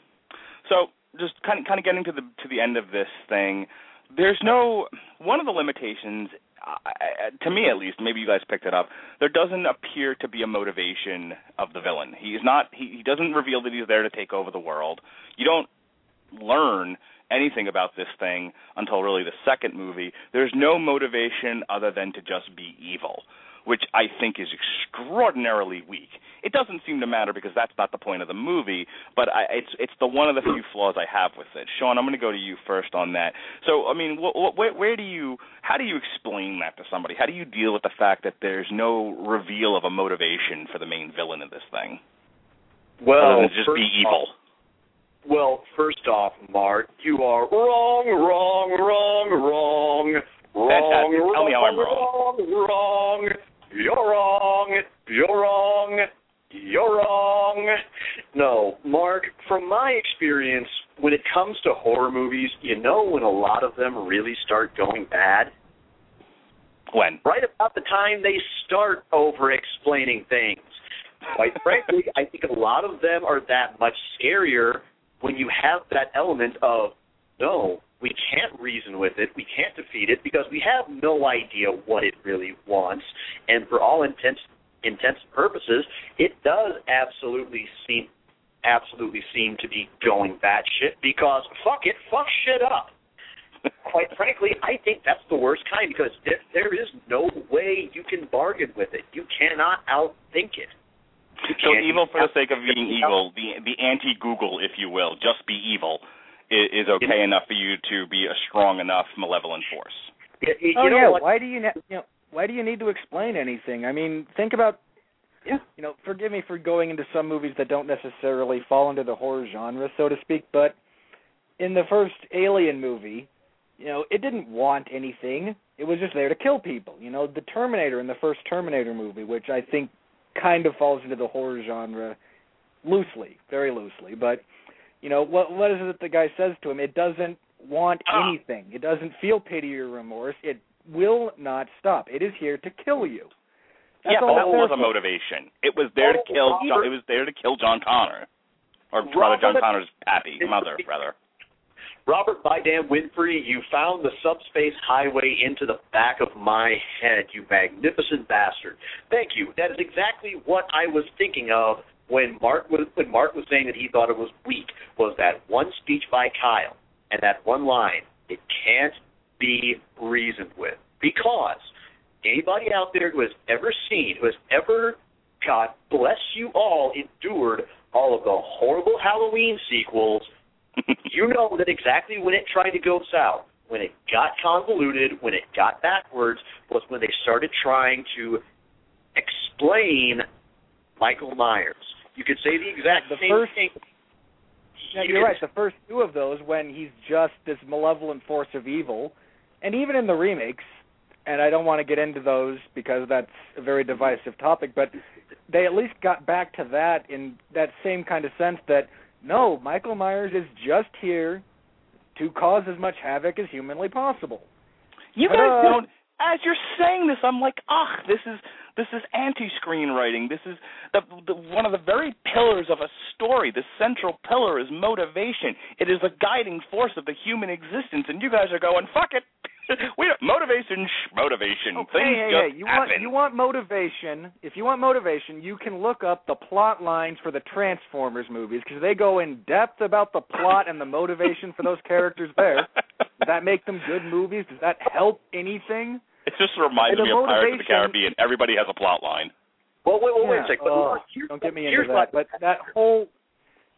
so just kind of kind of getting to the to the end of this thing there's no one of the limitations to me at least, maybe you guys picked it up. There doesn't appear to be a motivation of the villain. He's not. He, he doesn't reveal that he's there to take over the world. You don't learn anything about this thing until really the second movie. There's no motivation other than to just be evil which I think is extraordinarily weak. It doesn't seem to matter because that's not the point of the movie, but I, it's it's the one of the few flaws I have with it. Sean, I'm going to go to you first on that. So, I mean, wh- wh- where, where do you how do you explain that to somebody? How do you deal with the fact that there's no reveal of a motivation for the main villain of this thing? Well, other than just be evil. Off, well, first off, Mark, you are wrong, wrong, wrong, wrong. Wrong, Fantastic. Tell wrong, me how I'm wrong. Wrong, You're wrong. You're wrong. You're wrong. No, Mark, from my experience, when it comes to horror movies, you know when a lot of them really start going bad? When? Right about the time they start over explaining things. Quite frankly, I think a lot of them are that much scarier when you have that element of, no, we can't reason with it, we can't defeat it because we have no idea what it really wants, and for all intents intents and purposes, it does absolutely seem absolutely seem to be going batshit because fuck it, fuck shit up. Quite frankly, I think that's the worst kind because there, there is no way you can bargain with it. You cannot outthink it. You So evil for the sake of being evil, the the anti Google, if you will, just be evil, is, is okay enough for you to be a strong enough malevolent force. Oh, you, you oh know yeah what? why do you ne- you know why do you need to explain anything i mean think about Yeah. you know forgive me for going into some movies that don't necessarily fall into the horror genre so to speak but in the first alien movie you know it didn't want anything it was just there to kill people you know the terminator in the first terminator movie which i think kind of falls into the horror genre loosely very loosely but you know what what is it that the guy says to him it doesn't want Ah. anything it doesn't feel pity or remorse it will not stop it is here to kill you That's yeah, all that was a motivation. It was there to Oh, kill. John, it was there to kill John Connor, or rather, John Connor's pappy mother, rather. Robert Bydam Winfree, you found the subspace highway into the back of my head, you magnificent bastard. Thank you. That is exactly what I was thinking of when Mark was when Mark was saying that he thought it was weak. Was that one speech by Kyle and that one line? It can't be reasoned with because anybody out there who has ever seen, who has ever, God bless you all, endured all of the horrible Halloween sequels you know that exactly when it tried to go south, when it got convoluted, when it got backwards, was when they started trying to explain Michael Myers. You could say the exact The same first- thing. Yeah, You you're right. The first two of those, when he's just this malevolent force of evil, and even in the remakes, and I don't want to get into those because that's a very divisive topic, but they at least got back to that in that same kind of sense that no, Michael Myers is just here to cause as much havoc as humanly possible. You guys don't. As you're saying this, I'm like, ah, this is this is anti-screenwriting. This is the, the one of the very pillars of a story. The central pillar is motivation. It is the guiding force of the human existence, and you guys are going, fuck it. we don't, motivation, sh- motivation. Okay, Things hey, just hey, you want you want motivation. If you want motivation, you can look up the plot lines for the Transformers movies because they go in depth about the plot and the motivation for those characters there. Does that make them good movies? Does that help anything? It just reminds me of Pirates of the Caribbean. Everybody has a plot line. Well, wait, well, wait Yeah, a second. But oh, look, don't get me here's into my- that. But that whole,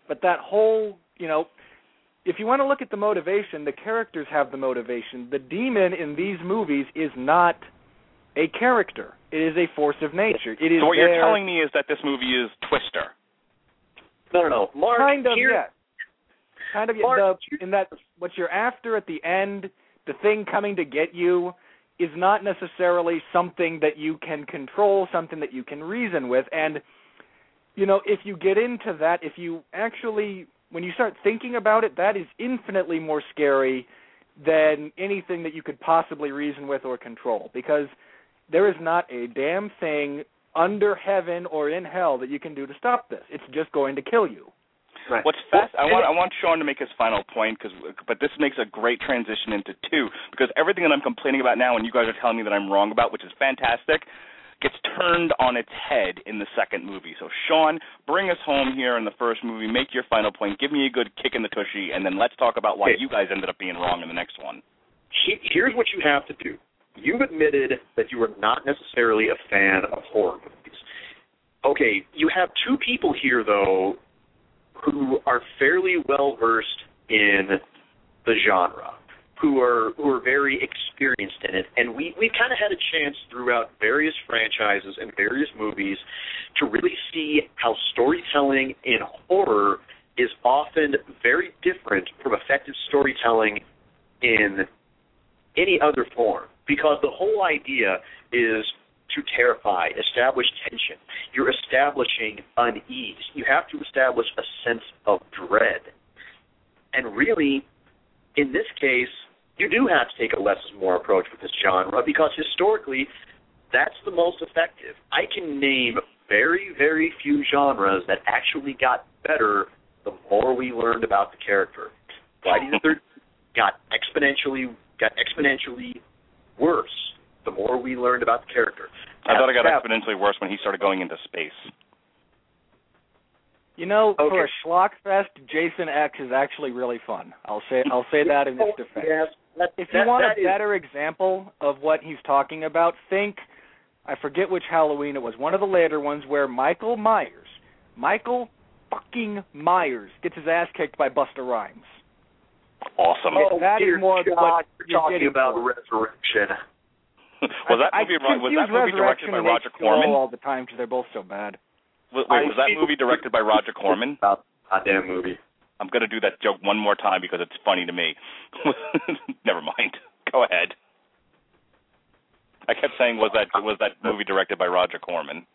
but that whole, you know, if you want to look at the motivation, the characters have the motivation. The demon in these movies is not a character. It is a force of nature. It is So what there, you're telling me is that this movie is Twister. No, no, no. Mark, kind of here, yes. Kind of. Mark, the, in that what you're after at the end, the thing coming to get you is not necessarily something that you can control, something that you can reason with and you know, if you get into that, if you actually when you start thinking about it, that is infinitely more scary than anything that you could possibly reason with or control because there is not a damn thing under heaven or in hell that you can do to stop this. It's just going to kill you. Right. What's fast? I want I want Sean to make his final point, cause, but this makes a great transition into two because everything that I'm complaining about now, and you guys are telling me that I'm wrong about, which is fantastic, gets turned on its head in the second movie. So Sean, bring us home here in the first movie. Make your final point. Give me a good kick in the tushy, and then let's talk about why you guys ended up being wrong in the next one. here's what you have to do. You've admitted that you are not necessarily a fan of horror movies. Okay, you have two people here though who are fairly well versed in the genre, who are who are very experienced in it, and we we kind of had a chance throughout various franchises and various movies to really see how storytelling in horror is often very different from effective storytelling in any other form. Because the whole idea is to terrify, establish tension. You're establishing unease. You have to establish a sense of dread. And really, in this case, you do have to take a less is more approach with this genre because historically, that's the most effective. I can name very, very few genres that actually got better the more we learned about the character. Friday the Thirteenth got exponentially got exponentially worse the more we learned about the character. I thought it got Now, exponentially worse when he started going into space. You know, for Okay. a schlock fest, Jason X is actually really fun. I'll say I'll say that in its oh, defense. Yes, that, If you that- want that a is- better example of what he's talking about, think I forget which Halloween it was, one of the later ones where Michael Myers, Michael fucking Myers gets his ass kicked by Busta Rhymes. Awesome. oh, that is oh, dear more God, what you're you're talking about for. resurrection. Was that I, movie I was that movie directed by Roger Corman? all the time because they're both so bad. Wait, I was that movie directed by Roger Corman? About that damn movie. I'm gonna do that joke one more time because it's funny to me. Never mind. Go ahead. I kept saying was that was that movie directed by Roger Corman?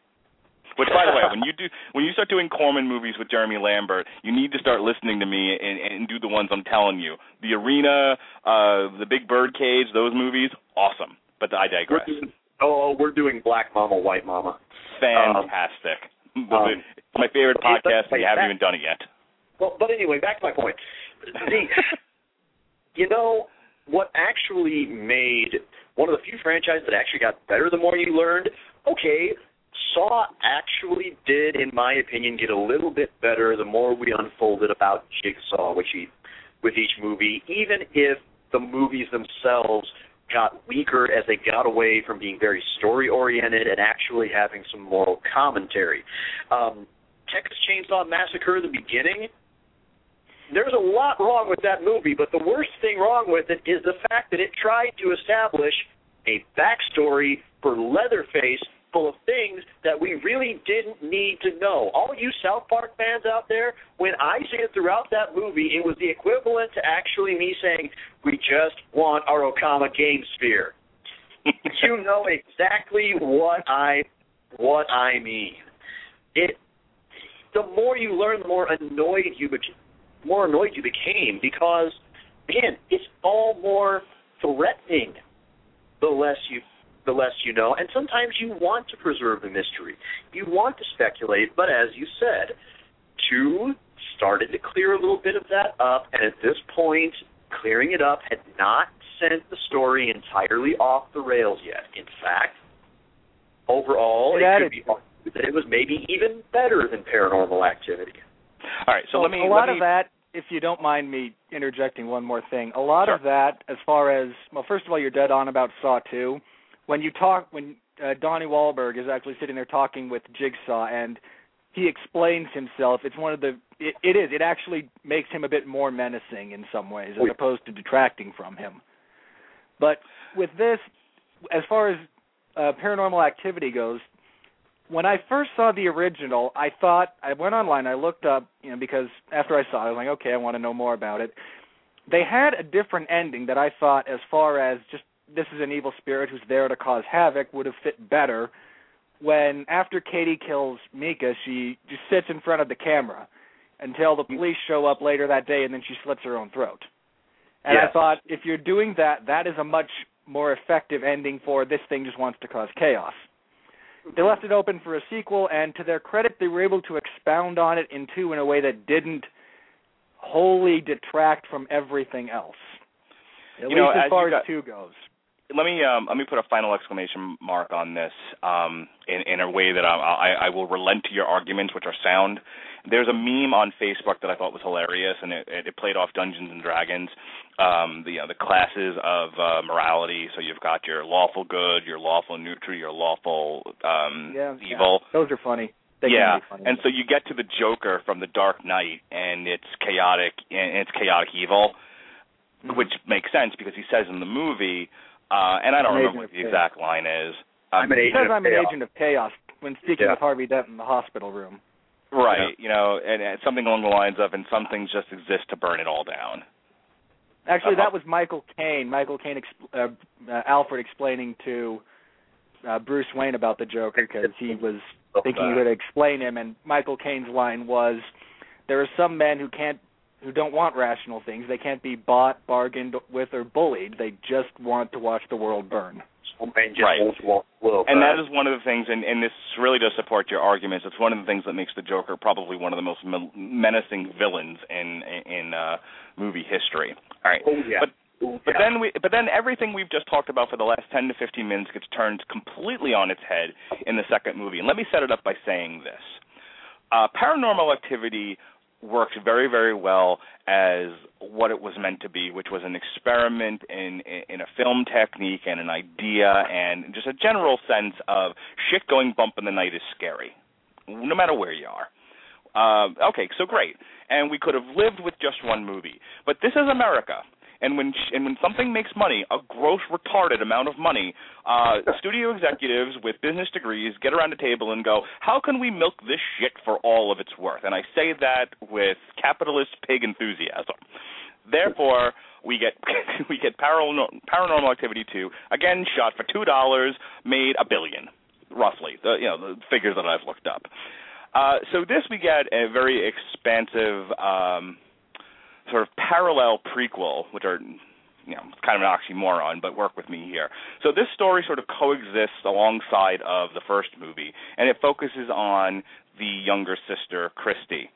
Which, by the way, when you do when you start doing Corman movies with Jeremy Lambert, you need to start listening to me and, and do the ones I'm telling you. The Arena, uh, the Big Bird Cage, those movies, awesome. But I We're digress. doing, oh, we're doing Black Mama, White Mama. Fantastic. um, it's my favorite podcast, and you haven't even done it yet. Well, but anyway, back to my point. The, you know what actually made one of the few franchises that actually got better the more you learned? Okay, Saw actually did, in my opinion, get a little bit better the more we unfolded about Jigsaw, which he, with each movie, even if the movies themselves got weaker as they got away from being very story oriented and actually having some moral commentary. Um, Texas Chainsaw Massacre, the beginning, there's a lot wrong with that movie, but the worst thing wrong with it is the fact that it tried to establish a backstory for Leatherface full of things that we really didn't need to know. All you South Park fans out there, when I say it throughout that movie, it was the equivalent to actually me saying, we just want our Okama game sphere. you know exactly what I what I mean. It the more you learn, the more annoyed you became more annoyed you became because man, it's all more threatening the less you the less you know. And sometimes you want to preserve the mystery. You want to speculate, but as you said, two started to clear a little bit of that up and at this point clearing it up had not sent the story entirely off the rails yet. In fact, overall It it, could be argued that it was maybe even better than paranormal activity. All right, so let me. a lot let of that, if you don't mind me interjecting one more thing, a lot of that, as far as well, first of all, you're dead on about Saw two. When you talk, when uh, Donnie Wahlberg is actually sitting there talking with Jigsaw, and he explains himself. It's one of the. It, it is. It actually makes him a bit more menacing in some ways, as opposed to detracting from him. But with this, as far as uh, Paranormal Activity goes, when I first saw the original, I thought I went online, I looked up, you know, because after I saw it, I was like, okay, I want to know more about it. They had a different ending that I thought, as far as just this is an evil spirit who's there to cause havoc, would have fit better. When after Katie kills Micah, she just sits in front of the camera until the police show up later that day, and then she slits her own throat. And Yes. I thought, if you're doing that, that is a much more effective ending for this thing just wants to cause chaos. They left it open for a sequel, and to their credit, they were able to expound on it in two in a way that didn't wholly detract from everything else. At You know, least as as far you as got- two goes. Let me um, let me put a final exclamation mark on this um, in in a way that I, I, I will relent to your arguments, which are sound. There's a meme on Facebook that I thought was hilarious, and it, it, played off Dungeons and Dragons, um, the you know, the classes of uh, morality. So you've got your lawful good, your lawful neutral, your lawful um, Yeah, evil. yeah. Those are funny. They yeah, funny. and so you get to the Joker from the Dark Knight, and it's chaotic, and it's chaotic evil, Mhm. which makes sense because he says in the movie, uh, and I don't remember what the chaos. exact line is. I'm an agent says I'm an agent of chaos when speaking Yeah. with Harvey Dent in the hospital room. Right, Yeah. you know, and, and something along the lines of, and some things just exist to burn it all down. Actually, Uh-huh. that was Michael Caine. Michael Caine, exp- uh, uh, Alfred explaining to uh, Bruce Wayne about the Joker because he was thinking he would explain him, and Michael Caine's line was, "There are some men who can't, who don't want rational things. They can't be bought, bargained with, or bullied. They just want to watch the world burn." And just Right. won't walk slow. And that is one of the things, and, and this really does support your arguments. It's one of the things that makes the Joker probably one of the most menacing villains in in uh, movie history. All right, Oh yeah. but Oh, But yeah. then we, but then everything we've just talked about for the last 10 to 15 minutes gets turned completely on its head in the second movie. And let me set it up by saying this: uh, Paranormal Activity works very, very well as what it was meant to be, which was an experiment in in a film technique and an idea and just a general sense of shit going bump in the night is scary, no matter where you are. Uh, okay, so great, and we could have lived with just one movie, but this is America. And when sh- and when something makes money, a gross retarded amount of money, uh, studio executives with business degrees get around a table and go, "How can we milk this shit for all of its worth?" And I say that with capitalist pig enthusiasm. Therefore, we get we get paranormal, paranormal activity two again shot for two dollars, made a billion, roughly. The you know the figures that I've looked up. Uh, so this we get a very expansive um, sort of parallel prequel, which are you know kind of an oxymoron, but work with me here. So this story sort of coexists alongside of the first movie, and it focuses on the younger sister Kristi.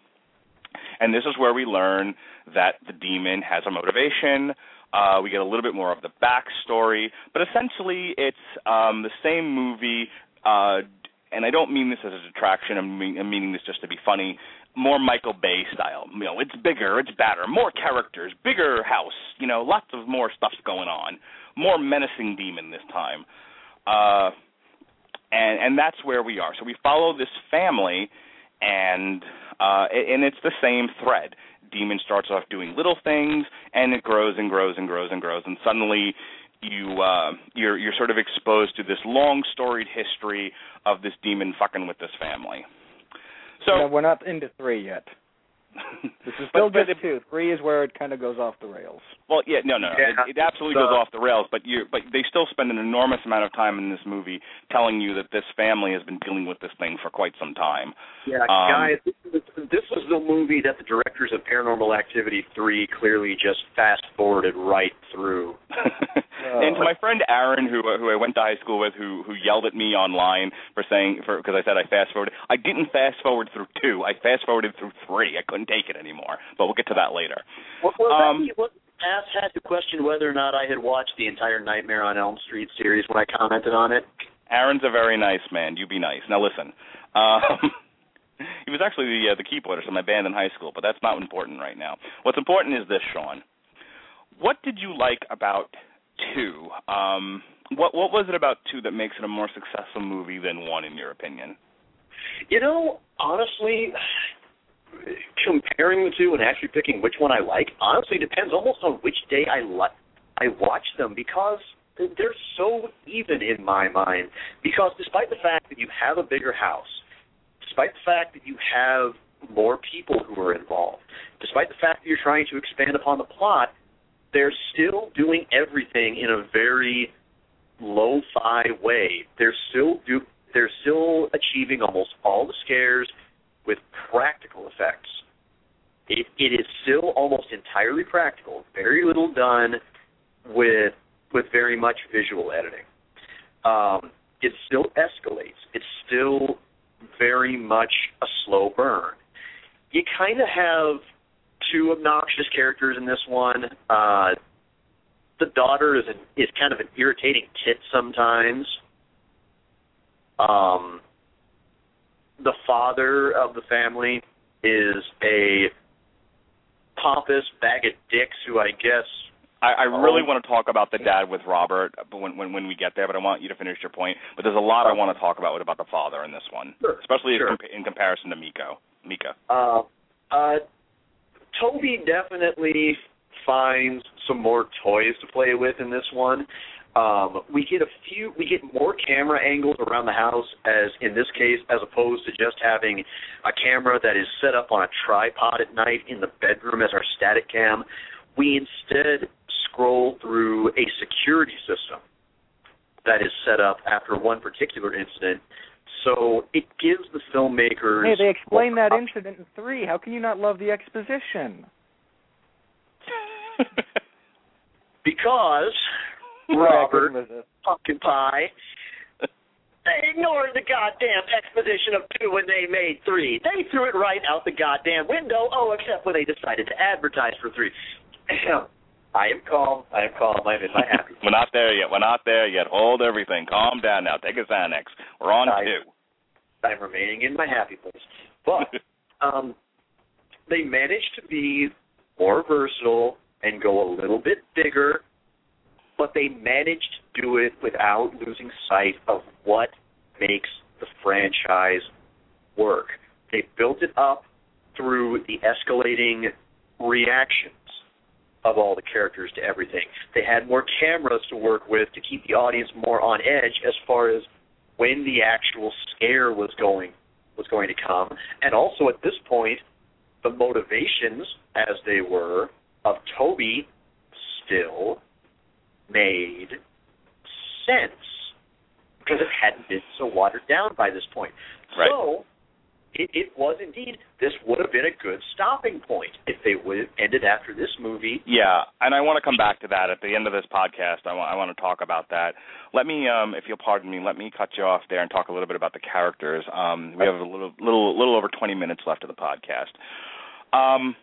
And this is where we learn that the demon has a motivation. Uh, we get a little bit more of the backstory, but essentially it's um, the same movie. Uh, and I don't mean this as a detraction. I'm, mean, I'm meaning this just to be funny. More Michael Bay style. You know, it's bigger, it's badder, more characters, bigger house. You know, lots of more stuff going on. More menacing demon this time. Uh, and and that's where we are. So we follow this family, and uh, and it's the same thread. Demon starts off doing little things, and it grows and grows and grows and grows, and suddenly you uh, you're you're sort of exposed to this long storied history of this demon fucking with this family. So Yeah, we're not into three yet. This is still But- but just two. Three is where it kind of goes off the rails. Well, yeah, no, no, no. Yeah. It, it absolutely So- goes off the rails. But you, but they still spend an enormous amount of time in this movie telling you that this family has been dealing with this thing for quite some time. Yeah, Um, guys, this was, this was the movie that the directors of Paranormal Activity 3 clearly just fast forwarded right through. and to my friend Aaron, who who I went to high school with, who who yelled at me online for saying for because I said I fast forwarded. I didn't fast forward through two. I fast forwarded through three. I couldn't take it anymore. But we'll get to that later. Well, well Um, that asked had to question whether or not I had watched the entire Nightmare on Elm Street series when I commented on it. Aaron's a very nice man. You be nice. Now listen. Um, he was actually the uh, the keyboardist in my band in high school, but that's not important right now. What's important is this, Sean. What did you like about two? Um, what what was it about two that makes it a more successful movie than one, in your opinion? You know, honestly, comparing the two and actually picking which one I like, honestly depends almost on which day I like I watch them because they're so even in my mind. Because despite the fact that you have a bigger house, despite the fact that you have more people who are involved, despite the fact that you're trying to expand upon the plot, they're still doing everything in a very lo-fi way. They're still do they're still achieving almost all the scares with practical effects. It it is still almost entirely practical. Very little done with with very much visual editing. Um, it still escalates. It's still very much a slow burn. You kind of have two obnoxious characters in this one. Uh, the daughter is an, is kind of an irritating tit sometimes. Um, the father of the family is a pompous bag of dicks who I guess I, I really want to talk about the dad with Robert, but when, when when we get there. But I want you to finish your point. But there's a lot I want to talk about about the father in this one, Sure, especially sure. in, in comparison to Miko. Micah. Uh, uh, Toby definitely finds some more toys to play with in this one. Um, we get a few, we get more camera angles around the house, as in this case, as opposed to just having a camera that is set up on a tripod at night in the bedroom as our static cam. We instead scroll through a security system that is set up after one particular incident. So it gives the filmmakers. Hey, they explain that incident in three. How can you not love the exposition? because Robert couldn't resist. Pumpkin Pie they ignored the goddamn exposition of two when they made three. They threw it right out the goddamn window. Oh, except when they decided to advertise for three. I am calm. I am calm. I'm in my happy. We're not there yet. We're not there yet. Hold everything. Calm down now. Take a Xanax. We're on I- two. I'm remaining in my happy place. But um, they managed to be more versatile and go a little bit bigger, but they managed to do it without losing sight of what makes the franchise work. They built it up through the escalating reactions of all the characters to everything. They had more cameras to work with to keep the audience more on edge as far as when the actual scare was going was going to come. And also at this point, the motivations as they were of Toby still made sense because it hadn't been so watered down by this point. Right. So it, it was indeed this would have been a good stopping point if they would have ended after this movie. Yeah, and I want to come back to that at the end of this podcast. I want I want to talk about that. Let me, um, if you'll pardon me, let me cut you off there and talk a little bit about the characters. Um, we have a little little little over 20 minutes left of the podcast. Um,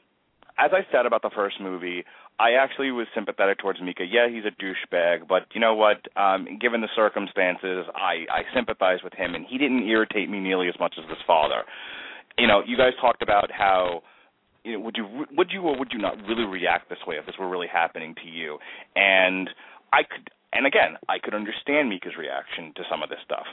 as I said about the first movie, I actually was sympathetic towards Micah. Yeah, he's a douchebag, but you know what? Um, given the circumstances, I I sympathize with him, and he didn't irritate me nearly as much as his father. You know, you guys talked about how you know, would you would you or would you not really react this way if this were really happening to you? And I could, and again, I could understand Micah's reaction to some of this stuff.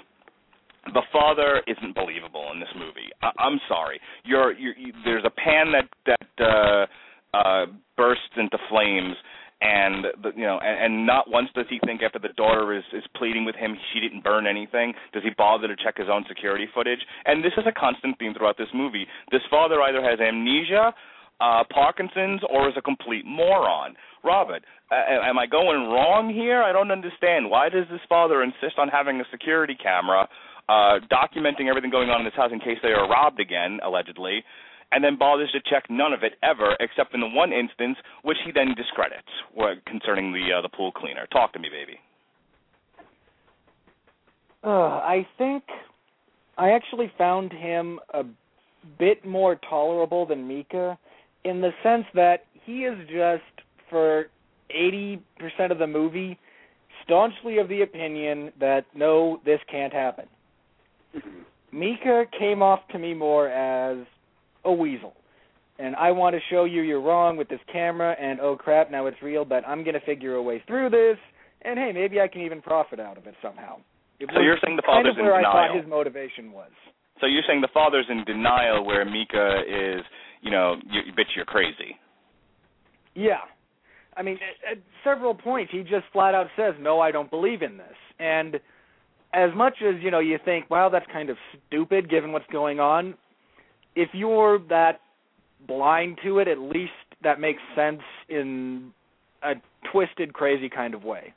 The father isn't believable in this movie. I, I'm sorry. You're, you're you, there's a pan that that uh, uh, bursts into flames, and the, you know, and, and not once does he think after the daughter is is pleading with him she didn't burn anything. Does he bother to check his own security footage? And this is a constant theme throughout this movie. This father either has amnesia, uh, Parkinson's, or is a complete moron. Robert, uh, am I going wrong here? I don't understand. Why does this father insist on having a security camera? Uh, documenting everything going on in this house in case they are robbed again, allegedly, and then bothers to check none of it ever, except in the one instance, which he then discredits concerning the uh, the pool cleaner. Talk to me, baby. Uh, I think I actually found him a bit more tolerable than Micah in the sense that he is just for 80% of the movie staunchly of the opinion that no, this can't happen. Micah came off to me more as a weasel. And I want to show you you're wrong with this camera, and oh crap, now it's real, but I'm going to figure a way through this, and hey, maybe I can even profit out of it somehow. It So you're saying the father's kind of where in I thought his motivation was. So you're saying the father's in denial, where Micah is, you know, you, you bitch, you're crazy. Yeah. I mean, at, at several points, he just flat out says, "No, I don't believe in this." And as much as you know, you think, "Wow, that's kind of stupid," given what's going on. If you're that blind to it, at least that makes sense in a twisted, crazy kind of way.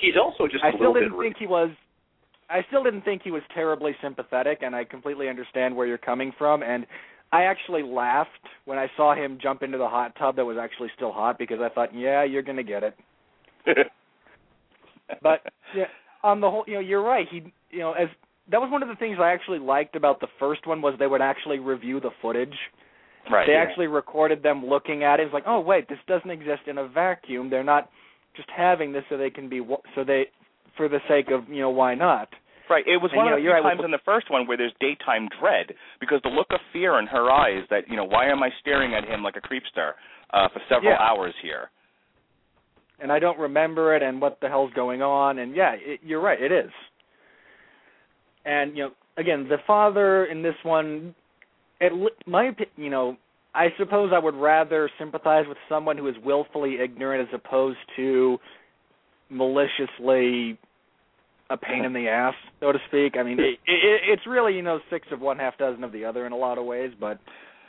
He's also just a I still didn't bit. think he was. I still didn't think he was terribly sympathetic, and I completely understand where you're coming from. And I actually laughed when I saw him jump into the hot tub that was actually still hot because I thought, yeah, you're gonna get it. But yeah, on the whole, you know, you're right. He, you know, as that was one of the things I actually liked about the first one was they would actually review the footage. right. They yeah. actually recorded them looking at it. It's like, oh wait, this doesn't exist in a vacuum. They're not just having this so they can be so they for the sake of you know why not. Right. It was And, one you know, of the right, times in the first one where there's daytime dread because the look of fear in her eyes that you know why am I staring at him like a creepster uh, for several Yeah. hours here. and I don't remember it and what the hell's going on and yeah, it, you're right, it is. And you know, again, the father in this one, it my you know, I suppose I would rather sympathize with someone who is willfully ignorant as opposed to maliciously a pain in the ass, so to speak. I mean, it, it, it's really you know six of one, half dozen of the other in a lot of ways, but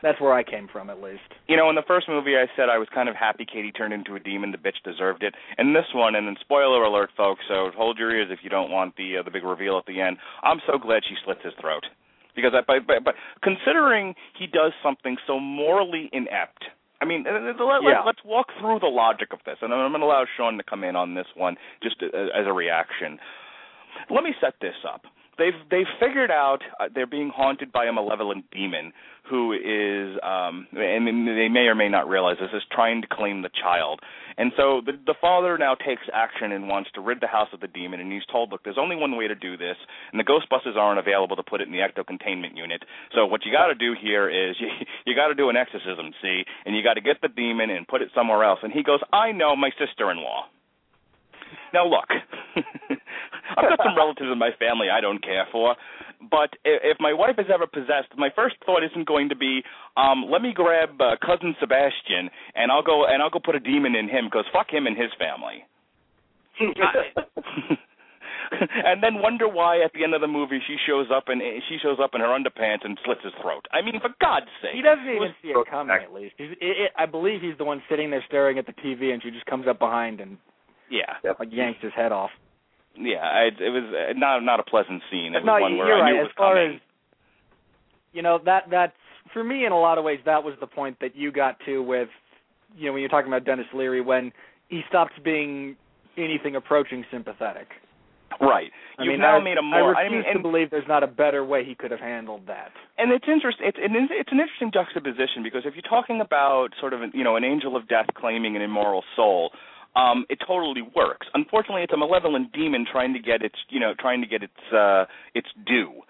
that's where I came from at least. You know, in the first movie, I said I was kind of happy Katie turned into a demon. The bitch deserved it. And this one, and then spoiler alert, folks. So hold your ears if you don't want the uh, the big reveal at the end. I'm so glad she slits his throat because, I, but, but, but considering he does something so morally inept. I mean, uh, uh, let, Yeah. let, let's walk through the logic of this, and I'm going to allow Sean to come in on this one just uh, as a reaction. Let me set this up. They've they've figured out uh, they're being haunted by a malevolent demon who is, um, and they may or may not realize this, is trying to claim the child. And so the the father now takes action and wants to rid the house of the demon. And he's told, look, there's only one way to do this, and the Ghostbusters aren't available to put it in the ecto containment unit. So what you got to do here is you you got to do an exorcism, see, and you got to get the demon and put it somewhere else. And he goes, I know my sister-in-law. Now look, I've got some relatives in my family I don't care for, but i- if my wife is ever possessed, my first thought isn't going to be, um, let me grab uh, cousin Sebastian and I'll go and I'll go put a demon in him because fuck him and his family. and then wonder why at the end of the movie she shows up and she shows up in her underpants and slits his throat. I mean, for God's sake. He doesn't even see it coming. At least, He's, it, it, I believe he's the one sitting there staring at the TV, and she just comes up behind and Yeah, like yanks his head off. Yeah. I, it was uh, not not a pleasant scene. It was no, one where you're I right. knew it As was far coming. as you know, that that's for me in a lot of ways. That was the point that you got to with you know when you're talking about Denis Leary when he stops being anything approaching sympathetic. Right. I You've mean, now I, made a I more. refuse I mean, to believe there's not a better way he could have handled that. and it's interesting. It's an it's an interesting juxtaposition because if you're talking about sort of you know an angel of death claiming an immoral soul, um, it totally works. Unfortunately, it's a malevolent demon trying to get its you know trying to get its uh, its due.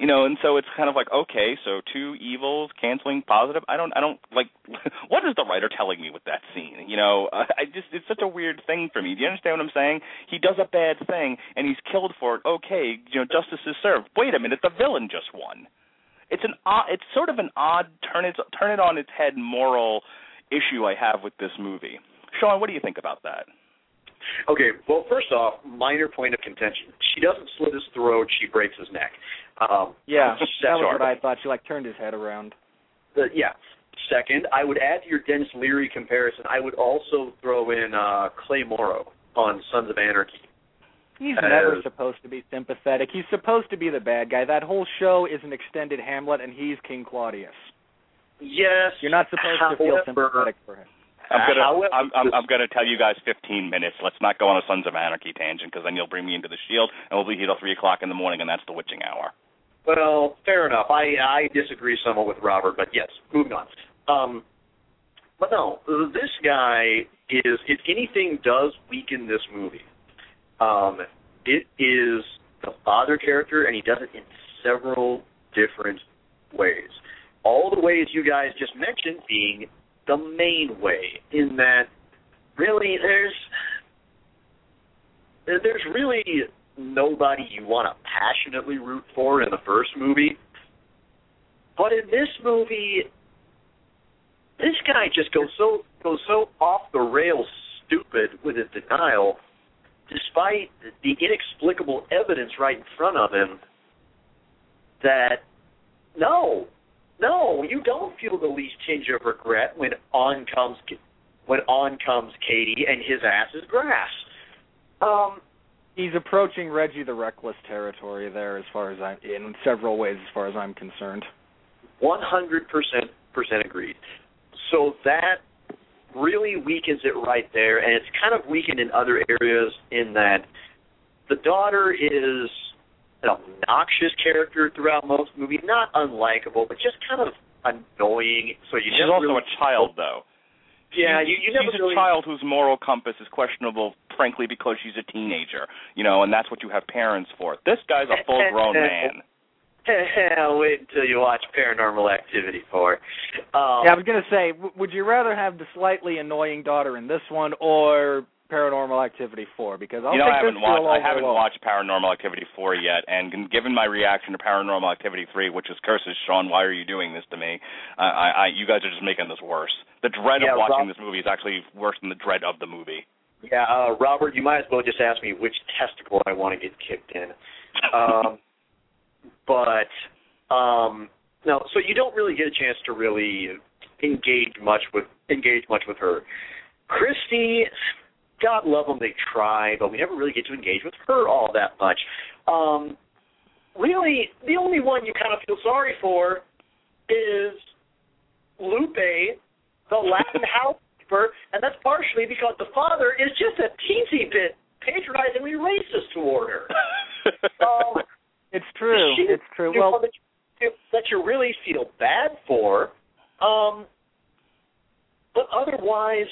You know, and so it's kind of like okay, so two evils canceling positive. I don't, I don't like. what is the writer telling me with that scene? You know, I just it's such a weird thing for me. Do you understand what I'm saying? He does a bad thing and he's killed for it. Okay, you know, justice is served. Wait a minute, the villain just won. It's an odd, it's sort of an odd turn it turn it on its head moral issue I have with this movie. Sean, what do you think about that? Okay, well, first off, minor point of contention. She doesn't slit his throat; she breaks his neck. Um, Yeah, that was Sure. what I thought. She like turned his head around. the, yeah. Second, I would add to your Denis Leary comparison. I would also throw in uh, Clay Morrow on Sons of Anarchy. He's Uh, never supposed to be sympathetic. He's supposed to be the bad guy. That whole show is an extended Hamlet, and he's King Claudius. Yes, You're not supposed to feel sympathetic for him. I'm gonna However, I'm I'm, I'm gonna tell you guys 15 minutes. Let's not go on a Sons of Anarchy tangent because then you'll bring me into the Shield and we'll be here till three o'clock in the morning and that's the witching hour. Well, fair enough. I I disagree somewhat with Robert, but yes, moving on. Um, but no, this guy is if anything does weaken this movie, um, it is the father character, and he does it in several different ways. All the ways you guys just mentioned being the main way, in that really there's there's really nobody you want to passionately root for in the first movie. But in this movie, this guy just goes so goes so off the rails stupid with his denial, despite the inexplicable evidence right in front of him. That no, no, you don't feel the least tinge of regret when on comes when on comes Katie and his ass is grass. Um, he's approaching Reggie the Reckless territory there, as far as I'm in several ways, as far as I'm concerned. One hundred percent percent agreed. So that really weakens it right there, and it's kind of weakened in other areas in that the daughter is an obnoxious character throughout most movies, not unlikable, but just kind of annoying. So you She's also really, a child, though. Yeah, she's, you, you never she's really, a child whose moral compass is questionable, frankly, because she's a teenager. You know, and that's what you have parents for. This guy's a full-grown man. Wait until you watch Paranormal Activity 4. Um, Yeah, I was gonna say, w- would you rather have the slightly annoying daughter in this one or Paranormal Activity 4? Because I'll you know, I haven't watched. I haven't Lola. watched Paranormal Activity four yet, and given my reaction to Paranormal Activity three, which is curses, Sean, why are you doing this to me? I, I, I you guys are just making this worse. The dread Yeah, of watching Rob- this movie is actually worse than the dread of the movie. Yeah, uh, Robert, you might as well just ask me which testicle I want to get kicked in. Um, but um, no, so you don't really get a chance to really engage much with engage much with her. Kristi, God love them, they try, but we never really get to engage with her all that much. Um, really, the only one you kind of feel sorry for is Lupe, the Latin housekeeper, and that's partially because the father is just a teensy bit patronizingly racist toward her. Um, It's true. she- It's true. Well, that you, that you really feel bad for. Um, but otherwise,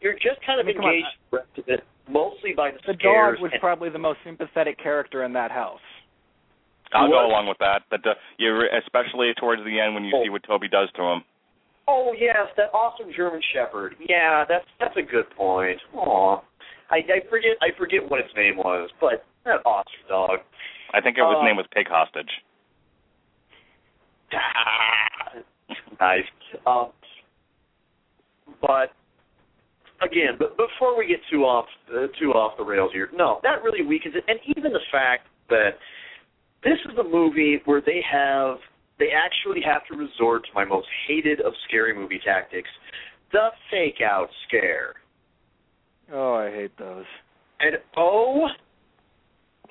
you're just kind of I mean, engaged the rest of it mostly by the, the scares dog was and- probably the most sympathetic character in that house. I'll go along with that. But uh, you, especially towards the end when you Oh. see what Toby does to him. Oh yes, that awesome German Shepherd. Yeah, that's that's a good point. Aw, I, I forget I forget what its name was, but that awesome dog. I think it was Uh, name was Pig Hostage. nice. Um, but again, but before we get too off uh, too off the rails here, no, that really weakens it, and even the fact that this is a movie where they have they actually have to resort to my most hated of scary movie tactics, the fake out scare. Oh, I hate those. And oh,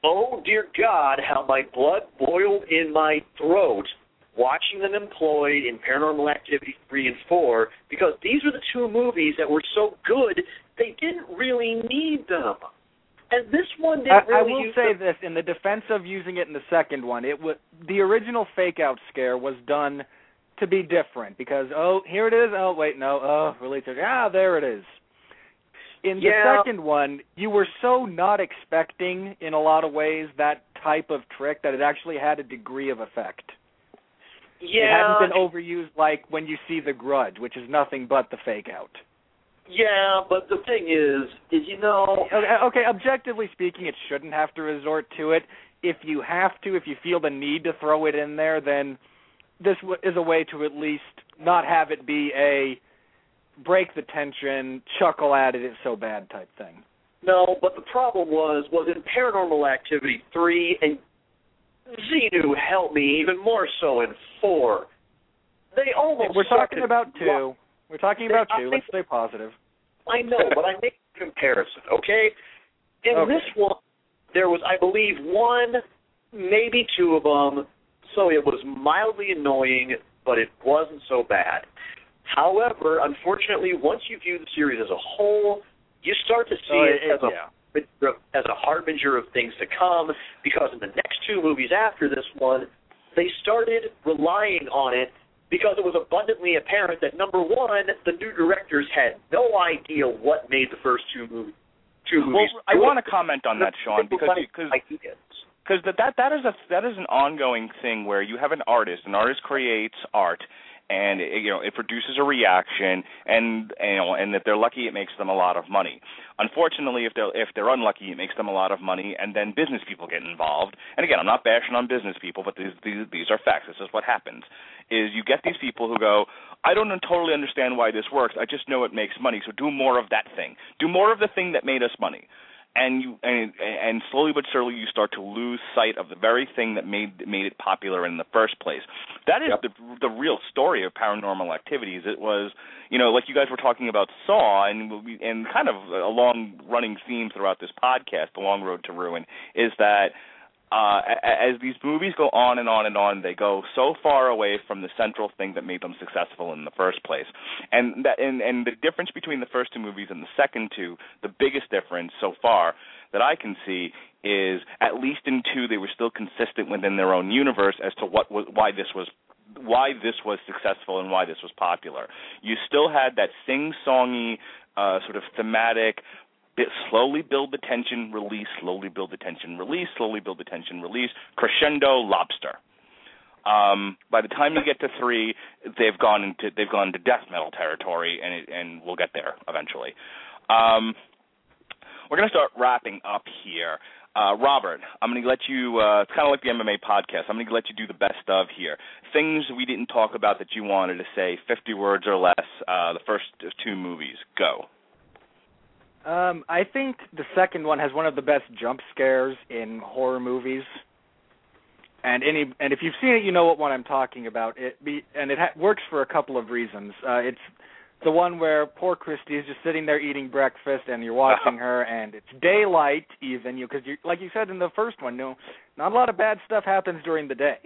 oh dear God, how my blood boiled in my throat watching them employed in Paranormal Activity 3 and 4 because these were the two movies that were so good they didn't really need them. And this one didn't I, I really will use say them. this in the defense of using it in the second one, it was the original fake out scare was done to be different because oh here it is oh wait no oh release it ah there it is. In the Yeah. second one, you were so not expecting in a lot of ways that type of trick that it actually had a degree of effect. It Yeah, hadn't been overused like when you see The Grudge, which is nothing but the fake out. yeah, but the thing is, is you know, Okay, uh, okay, objectively speaking, it shouldn't have to resort to it. If you have to, if you feel the need to throw it in there, then this w- is a way to at least not have it be a break the tension, chuckle at it, it's so bad type thing. No, but the problem was was in Paranormal Activity three and Xenu helped me even more so in four. They almost We're talking about two. We're talking about two. Let's stay positive. I know, but I make a comparison, okay? In Okay. this one, there was, I believe, one, maybe two of them, so it was mildly annoying, but it wasn't so bad. However, unfortunately, once you view the series as a whole, you start to see Oh, it, it- as a yeah. As a harbinger of things to come because in the next two movies after this one, they started relying on it because it was abundantly apparent that number one, the new directors had no idea what made the first two movies. Two Well, movies. I want to comment on that, Sean, because because because that, that that is a that is an ongoing thing where you have an artist an artist creates art and it, you know it produces a reaction, and you know, and if they're lucky, it makes them a lot of money. Unfortunately, if they're if they're unlucky, it makes them a lot of money, and then business people get involved. And again, I'm not bashing on business people, but these these, these are facts. This is what happens: is you get these people who go, I don't totally understand why this works. I just know it makes money, so do more of that thing. Do more of the thing that made us money and you and and slowly but surely you start to lose sight of the very thing that made made it popular in the first place. That is yep. the the real story of paranormal activities. It was, you know, like you guys were talking about Saw, and and kind of a long running theme throughout this podcast, The Long Road to Ruin, is that uh, as these movies go on and on and on, they go so far away from the central thing that made them successful in the first place. And that, and, and the difference between the first two movies and the second two, the biggest difference so far that I can see is at least in two they were still consistent within their own universe as to what was why this was why this was successful and why this was popular. You still had that sing-songy uh, sort of thematic slowly build the tension, release, slowly build the tension, release, slowly build the tension, release, crescendo, lobster. Um, by the time you get to three, they've gone into they've gone into death metal territory, and it, and we'll get there eventually. Um, we're to start wrapping up here. Uh, Robert, I'm going to let you. Uh, it's kind of like the MMA podcast. I'm going to let you do the best of here. Things we didn't talk about that you wanted to say, 50 words or less. Uh, the first two movies. Go. Um, I think the second one has one of the best jump scares in horror movies. And any and if you've seen it, you know what one I'm talking about. It be and it ha- works for a couple of reasons. Uh, it's the one where poor Kristi is just sitting there eating breakfast, and you're watching her, and it's daylight even. You because you like you said in the first one, no, not a lot of bad stuff happens during the day.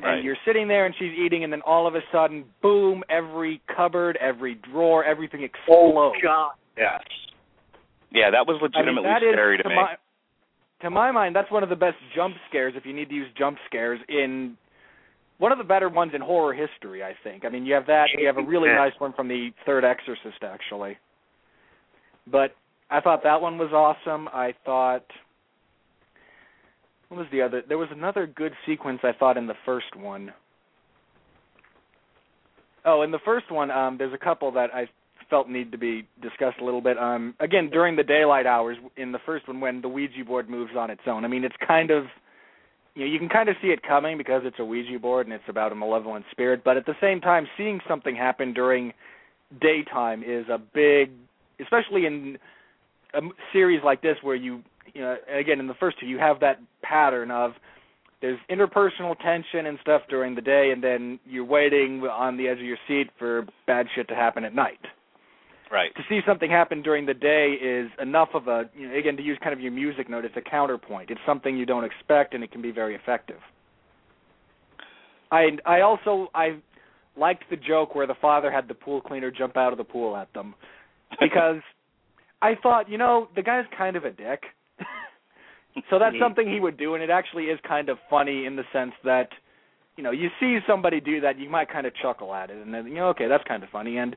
Right. And you're sitting there, and she's eating, and then all of a sudden, boom! Every cupboard, every drawer, everything explodes. Oh God! Yes. Yeah, that was legitimately I mean, scary is, to, to me. My, to my mind, that's one of the best jump scares. If you need to use jump scares in one of the better ones in horror history, I think. I mean, you have that. You have a really nice one from the Third Exorcist, actually. But I thought that one was awesome. I thought what was the other? There was another good sequence I thought in the first one. Oh, in the first one, um, there's a couple that I felt need to be discussed a little bit. Um, again, during the daylight hours in the first one, when the Ouija board moves on its own. I mean, it's kind of you know you can kind of see it coming because it's a Ouija board and it's about a malevolent spirit. But at the same time, seeing something happen during daytime is a big, especially in a series like this where you, you know, again in the first two you have that pattern of there's interpersonal tension and stuff during the day, and then you're waiting on the edge of your seat for bad shit to happen at night. Right. To see something happen during the day is enough of a, you know, again, to use kind of your music note, it's a counterpoint. It's something you don't expect, and it can be very effective. I I also I liked the joke where the father had the pool cleaner jump out of the pool at them, because I thought, you know, the guy's kind of a dick. so that's mm-hmm. something he would do, and it actually is kind of funny in the sense that, you know, you see somebody do that, you might kind of chuckle at it, and then you know, okay, that's kind of funny, and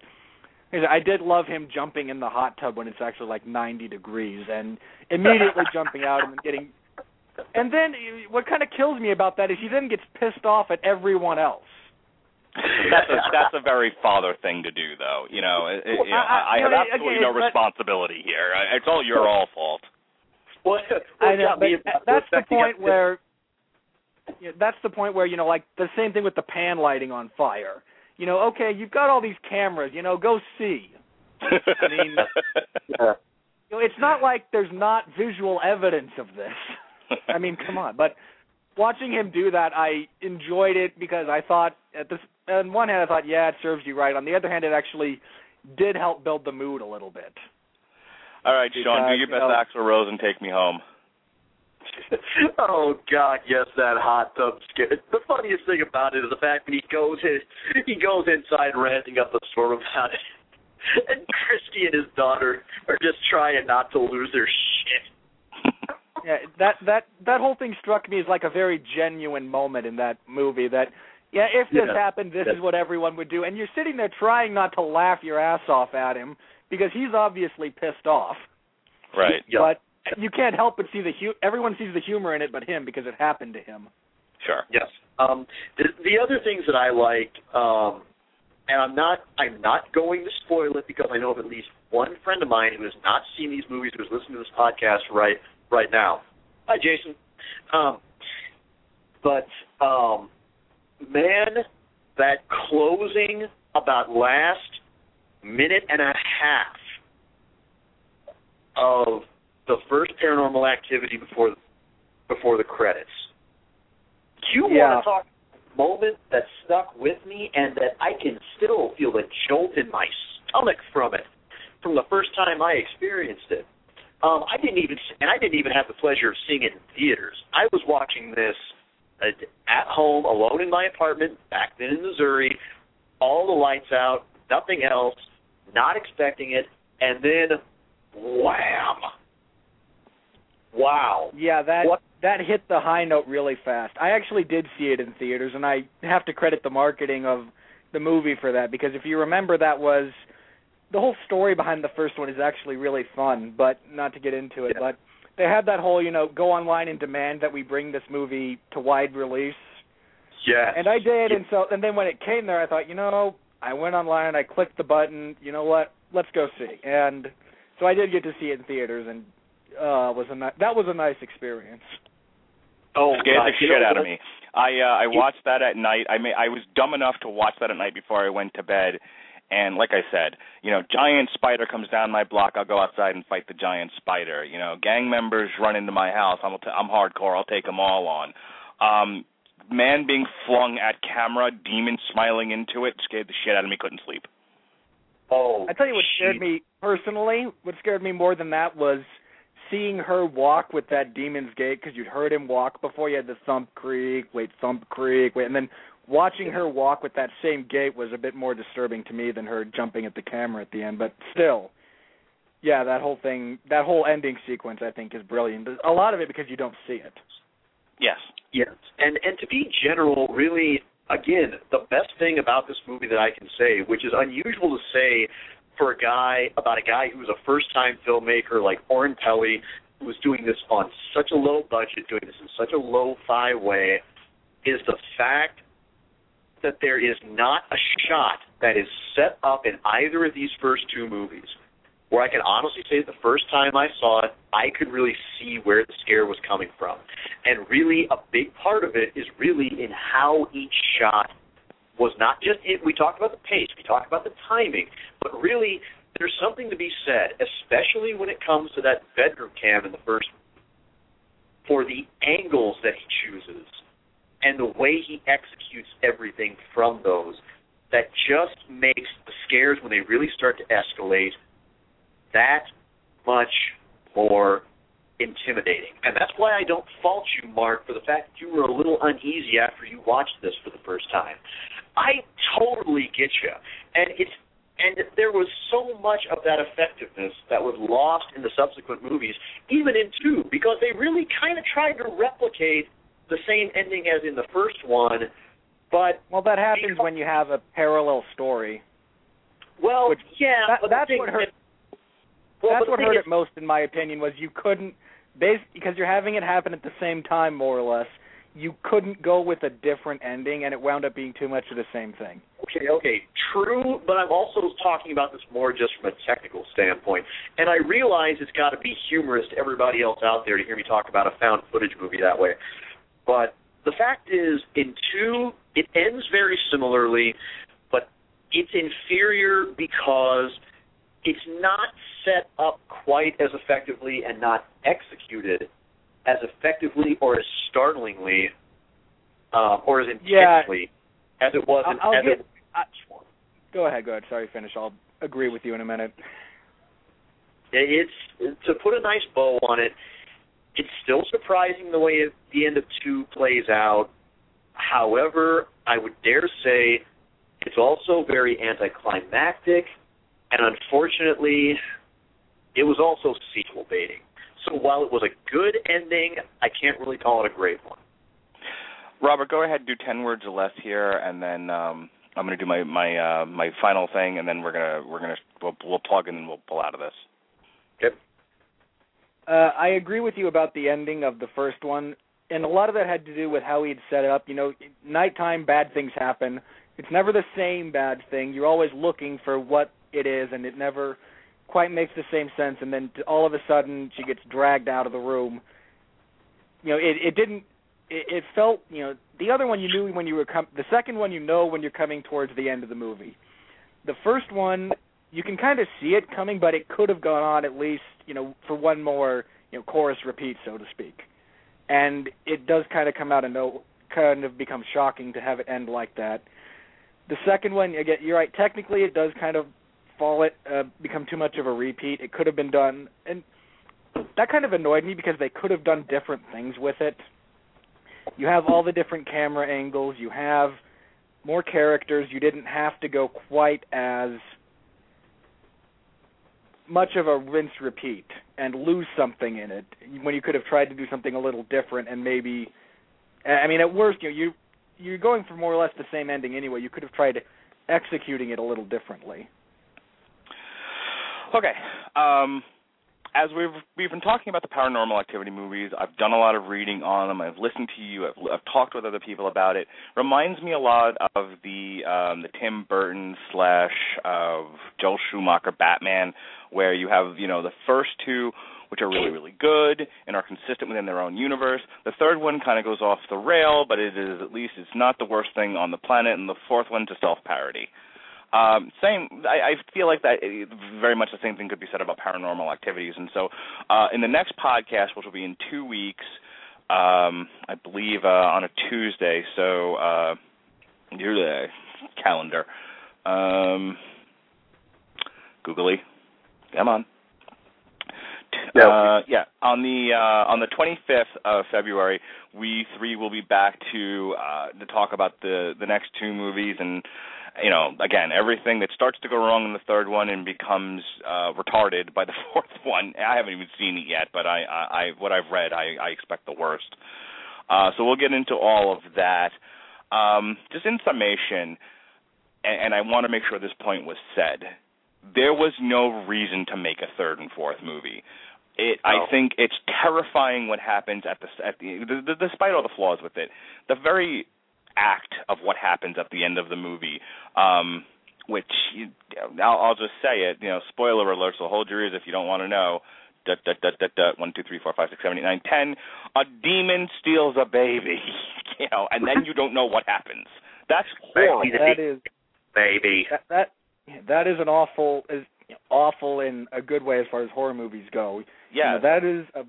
I did love him jumping in the hot tub when it's actually like 90 degrees and immediately jumping out and getting. And then what kind of kills me about that is he then gets pissed off at everyone else. that's a that's a very father thing to do, though. You know, it, you know I, I, have absolutely okay, no responsibility here. It's all your all fault. Well, I know, but that's the point where. You know, that's the point where you know, like the same thing with the pan lighting on fire you know, okay, you've got all these cameras, you know, go see. I mean, yeah. you know, it's not like there's not visual evidence of this. I mean, come on. But watching him do that, I enjoyed it because I thought at this on one hand I thought, yeah, it serves you right. On the other hand, it actually did help build the mood a little bit. All right, Sean, do your best you know, Axl Rose and take me home. oh God, yes, that hot tub scare. The funniest thing about it is the fact that he goes in, he goes inside ranting up a storm about it, and Kristi and his daughter are just trying not to lose their shit. yeah, that that that whole thing struck me as like a very genuine moment in that movie. That yeah, if this Yeah. happened, this Yeah. is what everyone would do, and you're sitting there trying not to laugh your ass off at him because he's obviously pissed off. Right. Yeah. But you can't help but see the hu- everyone sees the humor in it, but him because it happened to him. Sure. Yes. Um, the, the other things that I like, um, and I'm not I'm not going to spoil it because I know of at least one friend of mine who has not seen these movies who's listening to this podcast right right now. Hi, Jason. Um, but um, man, that closing about last minute and a half of the first Paranormal Activity before before the credits. Do you Yeah. want to talk moment that stuck with me and that I can still feel the jolt in my stomach from it from the first time I experienced it. Um, I didn't even, and I didn't even have the pleasure of seeing it in theaters. I was watching this uh, at home, alone in my apartment, back then in Missouri, all the lights out, nothing else, not expecting it, and then, wham! Wow. Yeah, that What- that hit the high note really fast. I actually did see it in theaters, and I have to credit the marketing of the movie for that because if you remember, that was the whole story behind the first one is actually really fun. But not to get into it, Yeah. but they had that whole you know go online and demand that we bring this movie to wide release, Yes. and I did. And so and then when it came there, I thought you know I went online, I clicked the button. You know what? Let's go see. And so I did get to see it in theaters, and uh was a ni- that was a nice experience. oh, scared God, the you shit know out of me. I uh, I watched that at night. I may I was dumb enough to watch that at night before I went to bed. And like I said, you know, giant spider comes down my block. I'll go outside and fight the giant spider. You know, gang members run into my house. I'm t- I'm hardcore. I'll take them all on. Um, man being flung at camera, demon smiling into it, scared the shit out of me. Couldn't sleep. Oh, I tell you what scared shit. me personally. What scared me more than that was seeing her walk with that demon's gait because you'd heard him walk before. You had the thump creak, wait, thump creak, wait, and then watching her walk with that same gait was a bit more disturbing to me than her jumping at the camera at the end. But still, yeah, that whole thing, that whole ending sequence, I think, is brilliant. A lot of it because you don't see it. Yes. Yes, and and to be general, really, again, the best thing about this movie that I can say, which is unusual to say for a guy about a guy who was a first-time filmmaker like Oren Peli, who was doing this on such a low budget, doing this in such a low-fi way, is the fact that there is not a shot that is set up in either of these first two movies where I can honestly say the first time I saw it, I could really see where the scare was coming from. And really, a big part of it is really in how each shot was not just it. We talked about the pace, we talked about the timing, but really, there's something to be said, especially when it comes to that bedroom cam in the first for the angles that he chooses and the way he executes everything from those that just makes the scares when they really start to escalate that much more intimidating. And that's why I don't fault you, Mark, for the fact that you were a little uneasy after you watched this for the first time. I totally get you. And it's and there was so much of that effectiveness that was lost in the subsequent movies, even in two, because they really kind of tried to replicate the same ending as in the first one, but Well, that happens when you have a parallel story. well, Which- yeah, that- that's thing what hurt- well, That's what hurt is- it most, in my opinion, was you couldn't, because you're having it happen at the same time, more or less. You couldn't go with a different ending, and it wound up being too much of the same thing. Okay, okay, true, but I'm also talking about this more just from a technical standpoint. And I realize it's got to be humorous to everybody else out there to hear me talk about a found footage movie that way. But the fact is, in two, it ends very similarly, but it's inferior because it's not set up quite as effectively and not executed as effectively or as startlingly um, or as Yeah. intensely as it was in I'll- I'll get- I- Go ahead, go ahead. Sorry, finish. I'll agree with you in a minute. it's to put a nice bow on it. It's still surprising the way it, the end of two plays out. However, I would dare say it's also very anticlimactic, and unfortunately, it was also sequel baiting. So while it was a good ending, I can't really call it a great one. Robert, go ahead and do ten words or less here, and then um, I'm going to do my my uh, my final thing, and then we're gonna we're gonna we'll, we'll plug and then we'll pull out of this. Okay. Uh, I agree with you about the ending of the first one, and a lot of that had to do with how he'd set it up. You know, nighttime, bad things happen. it's never the same bad thing. You're always looking for what it is, and it never quite makes the same sense. And then all of a sudden, she gets dragged out of the room. You know, it it didn't. It, it felt you know the other one you knew when you were com- the second one you know when you're coming towards the end of the movie. The first one you can kind of see it coming, but it could have gone on at least you know for one more you know chorus repeat so to speak, and it does kind of come out of no kind of become shocking to have it end like that. The second one, again, you're right. Technically, it does kind of fall it uh, become too much of a repeat. It could have been done, and that kind of annoyed me because they could have done different things with it. You have all the different camera angles. You have more characters. You didn't have to go quite as much of a rinse repeat and lose something in it when you could have tried to do something a little different and maybe I mean at worst you know, you you're going for more or less the same ending anyway. You could have tried executing it a little differently. Okay. Um as we've we've been talking about the paranormal activity movies, I've done a lot of reading on them. I've listened to you. I've, I've talked with other people about it. Reminds me a lot of the um, the Tim Burton slash of Joel Schumacher Batman, where you have you know the first two which are really really good and are consistent within their own universe. The third one kind of goes off the rail, but it is at least it's not the worst thing on the planet, and the fourth one's a self parody. Um, same, I, I feel like that very much the same thing could be said about paranormal activities. And so, uh, in the next podcast, which will be in two weeks, um, I believe uh, on a Tuesday. So, uh, your calendar, um, googly, come on. Uh, yeah, on the uh, on the 25th of February, we three will be back to uh, to talk about the the next two movies and you know, again, everything that starts to go wrong in the third one and becomes uh, retarded by the fourth one. I haven't even seen it yet, but I, I, I what I've read, I, I expect the worst. Uh, so we'll get into all of that. Um, just in summation, and, and I want to make sure this point was said. There was no reason to make a third and fourth movie. It, I think it's terrifying what happens at the at the, the, the despite all the flaws with it. The very act of what happens at the end of the movie. Um, which you, I'll, I'll just say it. You know, spoiler alert. So hold your ears if you don't want to know. Dut, dut, dut, dut, dut, one, two, three, four, five, six, seven, eight, nine, ten. A demon steals a baby, you know, and then you don't know what happens. That's horrible. That is baby. That that, that is an awful is awful in a good way as far as horror movies go. Yeah, you know, that is a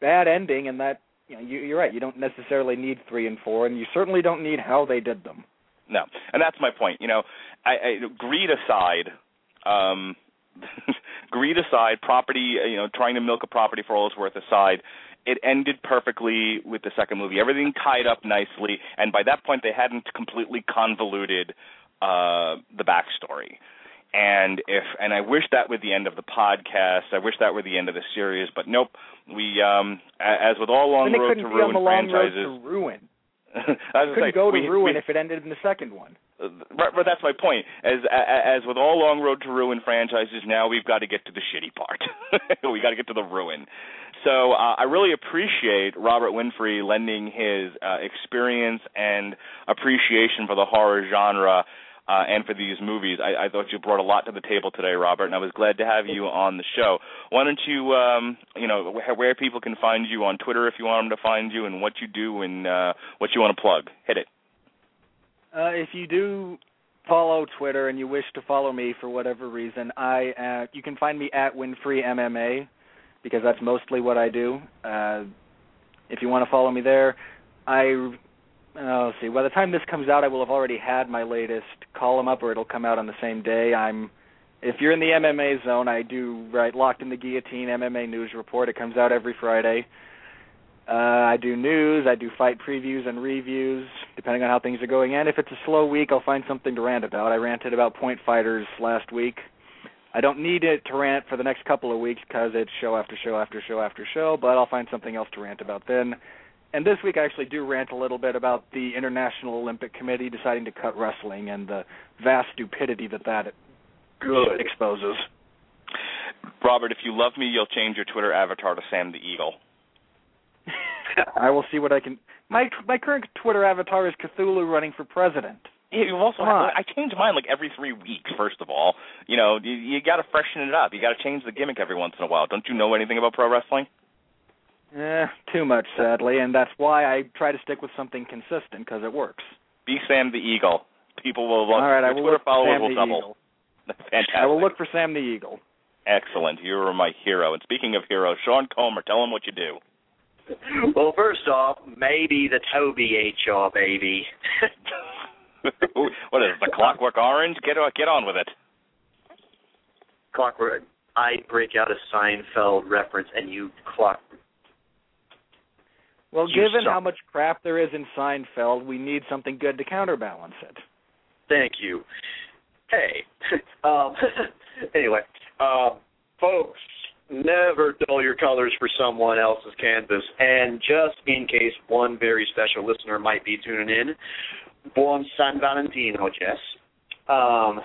bad ending, and that you know, you, you're right. You don't necessarily need three and four, and you certainly don't need how they did them. No, and that's my point. You know, I, I greed aside, um, greed aside, property, you know, trying to milk a property for all it's worth aside, it ended perfectly with the second movie. Everything tied up nicely, and by that point, they hadn't completely convoluted uh, the backstory. And if and I wish that were the end of the podcast. I wish that were the end of the series, but nope. We um as with all long road to ruin franchises. road to ruin. I was couldn't say, go to we, ruin we, if it ended in the second one. uh, Right, but that's my point. As as with all long road to ruin franchises, now we've got to get to the shitty part. we got to get to the ruin. So uh, I really appreciate Robert Winfree lending his uh, experience and appreciation for the horror genre uh, and for these movies. I, I thought you brought a lot to the table today, Robert, and I was glad to have you on the show. Why don't you, um, you know, where, people can find you on Twitter if you want them to find you, and what you do and uh, what you want to plug? Hit it. Uh, if you do follow Twitter and you wish to follow me for whatever reason, I uh, you can find me at Winfree MMA because that's mostly what I do. Uh, if you want to follow me there, I uh, let's see. By the time this comes out, I will have already had my latest column up, or it'll come out on the same day. I'm if you're in the MMA zone, I do write Locked in the Guillotine MMA news report. It comes out every Friday. Uh, I do news, I do fight previews and reviews, depending on how things are going. And if it's a slow week, I'll find something to rant about. I ranted about point fighters last week. I don't need it to rant for the next couple of weeks because it's show after show after show after show, but I'll find something else to rant about then. And this week I actually do rant a little bit about the International Olympic Committee deciding to cut wrestling and the vast stupidity that that Good. exposes. Robert, if you love me, you'll change your Twitter avatar to Sam the Eagle. I will see what I can. My my current Twitter avatar is Cthulhu running for president. you also have. I change mine like every three weeks. First of all, you know, you, you got to freshen it up. You got to change the gimmick every once in a while. Don't you know anything about pro wrestling? Eh, too much, sadly, and that's why I try to stick with something consistent because it works. Be Sam the Eagle. People will look. All right, I will Twitter look for followers Sam will the double. Eagle. Fantastic. I will look for Sam the Eagle. Excellent. You are my hero. And speaking of heroes, Sean Comer, tell him what you do. Well, first off, maybe the Toby HR baby. what is it, the Clockwork Orange? Get on, get on with it. Clockwork. I break out a Seinfeld reference, and you clock. Well, given how much crap there is in Seinfeld, we need something good to counterbalance it. Thank you. Hey. um, anyway, um, folks, never dull your colors for someone else's canvas. And just in case one very special listener might be tuning in, Buon San Valentino, Jess. Um,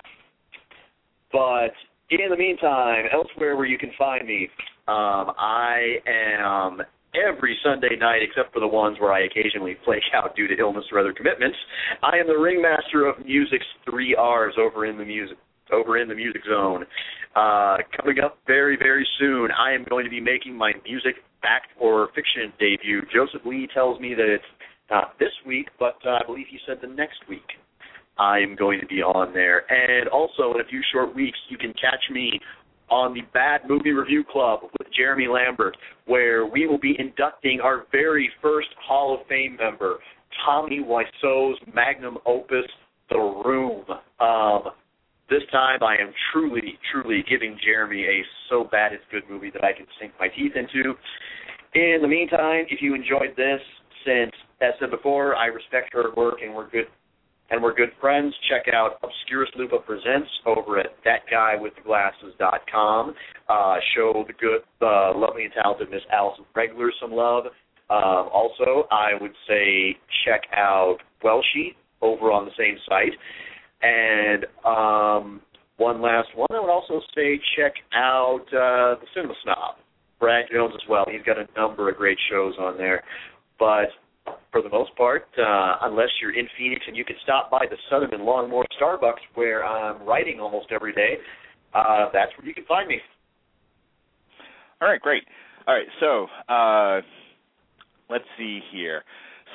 but in the meantime, elsewhere where you can find me, um, I am every Sunday night except for the ones where I occasionally flake out due to illness or other commitments. I am the ringmaster of music's three R's over in the music over in the music zone. Uh, coming up very, very soon, I am going to be making my music fact or fiction debut. Joseph Lee tells me that it's not this week, but uh, I believe he said the next week. I am going to be on there. And also, in a few short weeks, you can catch me on the Bad Movie Review Club with Jeremy Lambert, where we will be inducting our very first Hall of Fame member, Tommy Wiseau's magnum opus, The Room. Um, this time, I am truly, truly giving Jeremy a so bad it's good movie that I can sink my teeth into. In the meantime, if you enjoyed this, since as said before, I respect her work and we're good and we're good friends. Check out Obscurus Lupa Presents over at thatguywiththeglasses.com. Uh, show the good, uh, lovely and talented Miss Allison Pregler some love. Um, also, I would say check out Wellsheet over on the same site. And um, one last one, I would also say check out uh, the Cinema Snob, Brad Jones as well. He's got a number of great shows on there. But for the most part, uh, unless you're in Phoenix and you can stop by the Southern and Longmore Starbucks where I'm writing almost every day, uh, that's where you can find me. All right, great. All right, so uh, let's see here.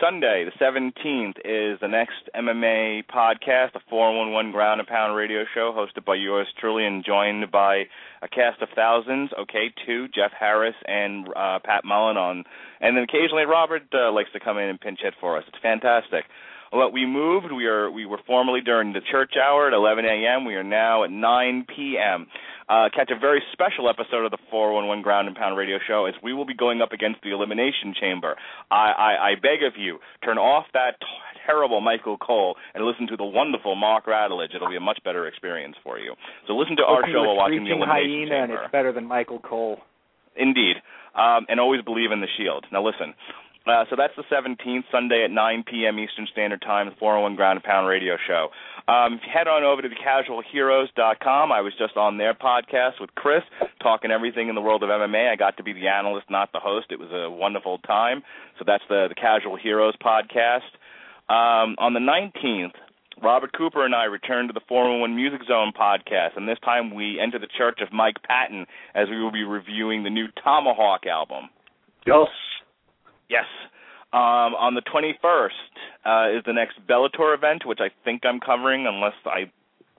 Sunday, the 17th, is the next MMA podcast, the 411 Ground and Pound radio show, hosted by yours truly and joined by a cast of thousands. Okay, two, Jeff Harris and uh, Pat Mullen on, and then occasionally Robert uh, likes to come in and pinch hit for us. It's fantastic. Well, we moved. We are we were formerly during the church hour at 11 a.m. We are now at 9 p.m. Uh, catch a very special episode of the 411 Ground and Pound Radio Show as we will be going up against the Elimination Chamber. I, I, I beg of you, turn off that t- terrible Michael Cole and listen to the wonderful Mark Radulich. It'll be a much better experience for you. So listen to our show while watching the Elimination hyena, and it's better than Michael Cole. Indeed. Um, and always believe in the Shield. Now listen. Uh, so that's the 17th, Sunday at 9 p.m. Eastern Standard Time, the 411 Ground and Pound Radio Show. Um, if you head on over to thecasualheroes.com, I was just on their podcast with Chris, talking everything in the world of MMA. I got to be the analyst, not the host. It was a wonderful time. So that's the, the Casual Heroes podcast. Um, on the 19th, Robert Cooper and I return to the 411 Music Zone podcast, and this time we enter the church of Mike Patton as we will be reviewing the new Tomahawk album. Yes. Yes. Um, on the 21st uh, is the next Bellator event, which I think I'm covering, unless I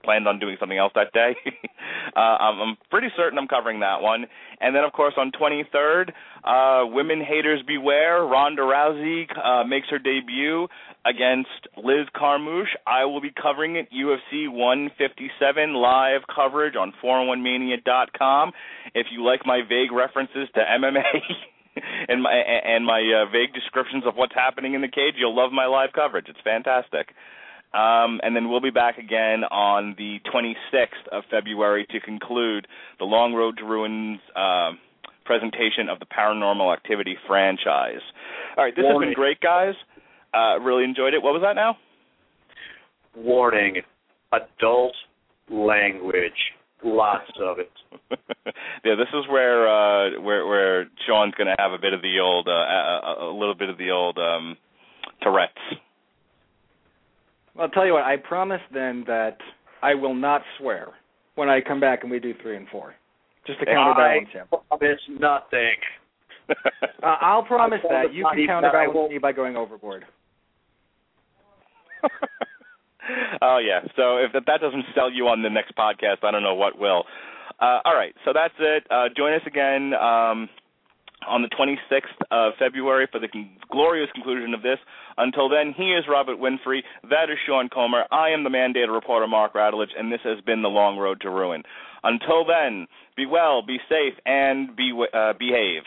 planned on doing something else that day. uh, I'm, I'm pretty certain I'm covering that one. And then, of course, on 23rd, uh, Women Haters Beware. Ronda Rousey uh, makes her debut against Liz Carmouche. I will be covering it UFC 157 live coverage on 411mania.com. If you like my vague references to MMA. and my and my uh, vague descriptions of what's happening in the cage, you'll love my live coverage. It's fantastic. Um, and then we'll be back again on the 26th of February to conclude the Long Road to Ruins uh, presentation of the Paranormal Activity franchise. All right, this has been great, guys. Uh, really enjoyed it. What was that now? Warning: adult language. Lots of it. yeah, this is where uh, where where Sean's going to have a bit of the old, uh, a, a little bit of the old um, Tourette's. Well, I'll tell you what. I promise then that I will not swear when I come back and we do three and four, just to counterbalance him. I promise nothing. Uh, I'll promise I that you can not even that I counterbalance won't- me by going overboard. oh yeah. So if that doesn't sell you on the next podcast, I don't know what will. Uh, all right. So that's it. Uh, join us again um, on the 26th of February for the con- glorious conclusion of this. Until then, he is Robert Winfree. That is Sean Comer. I am the mandated reporter Mark Radulich, and this has been the long road to ruin. Until then, be well, be safe, and be uh, behave.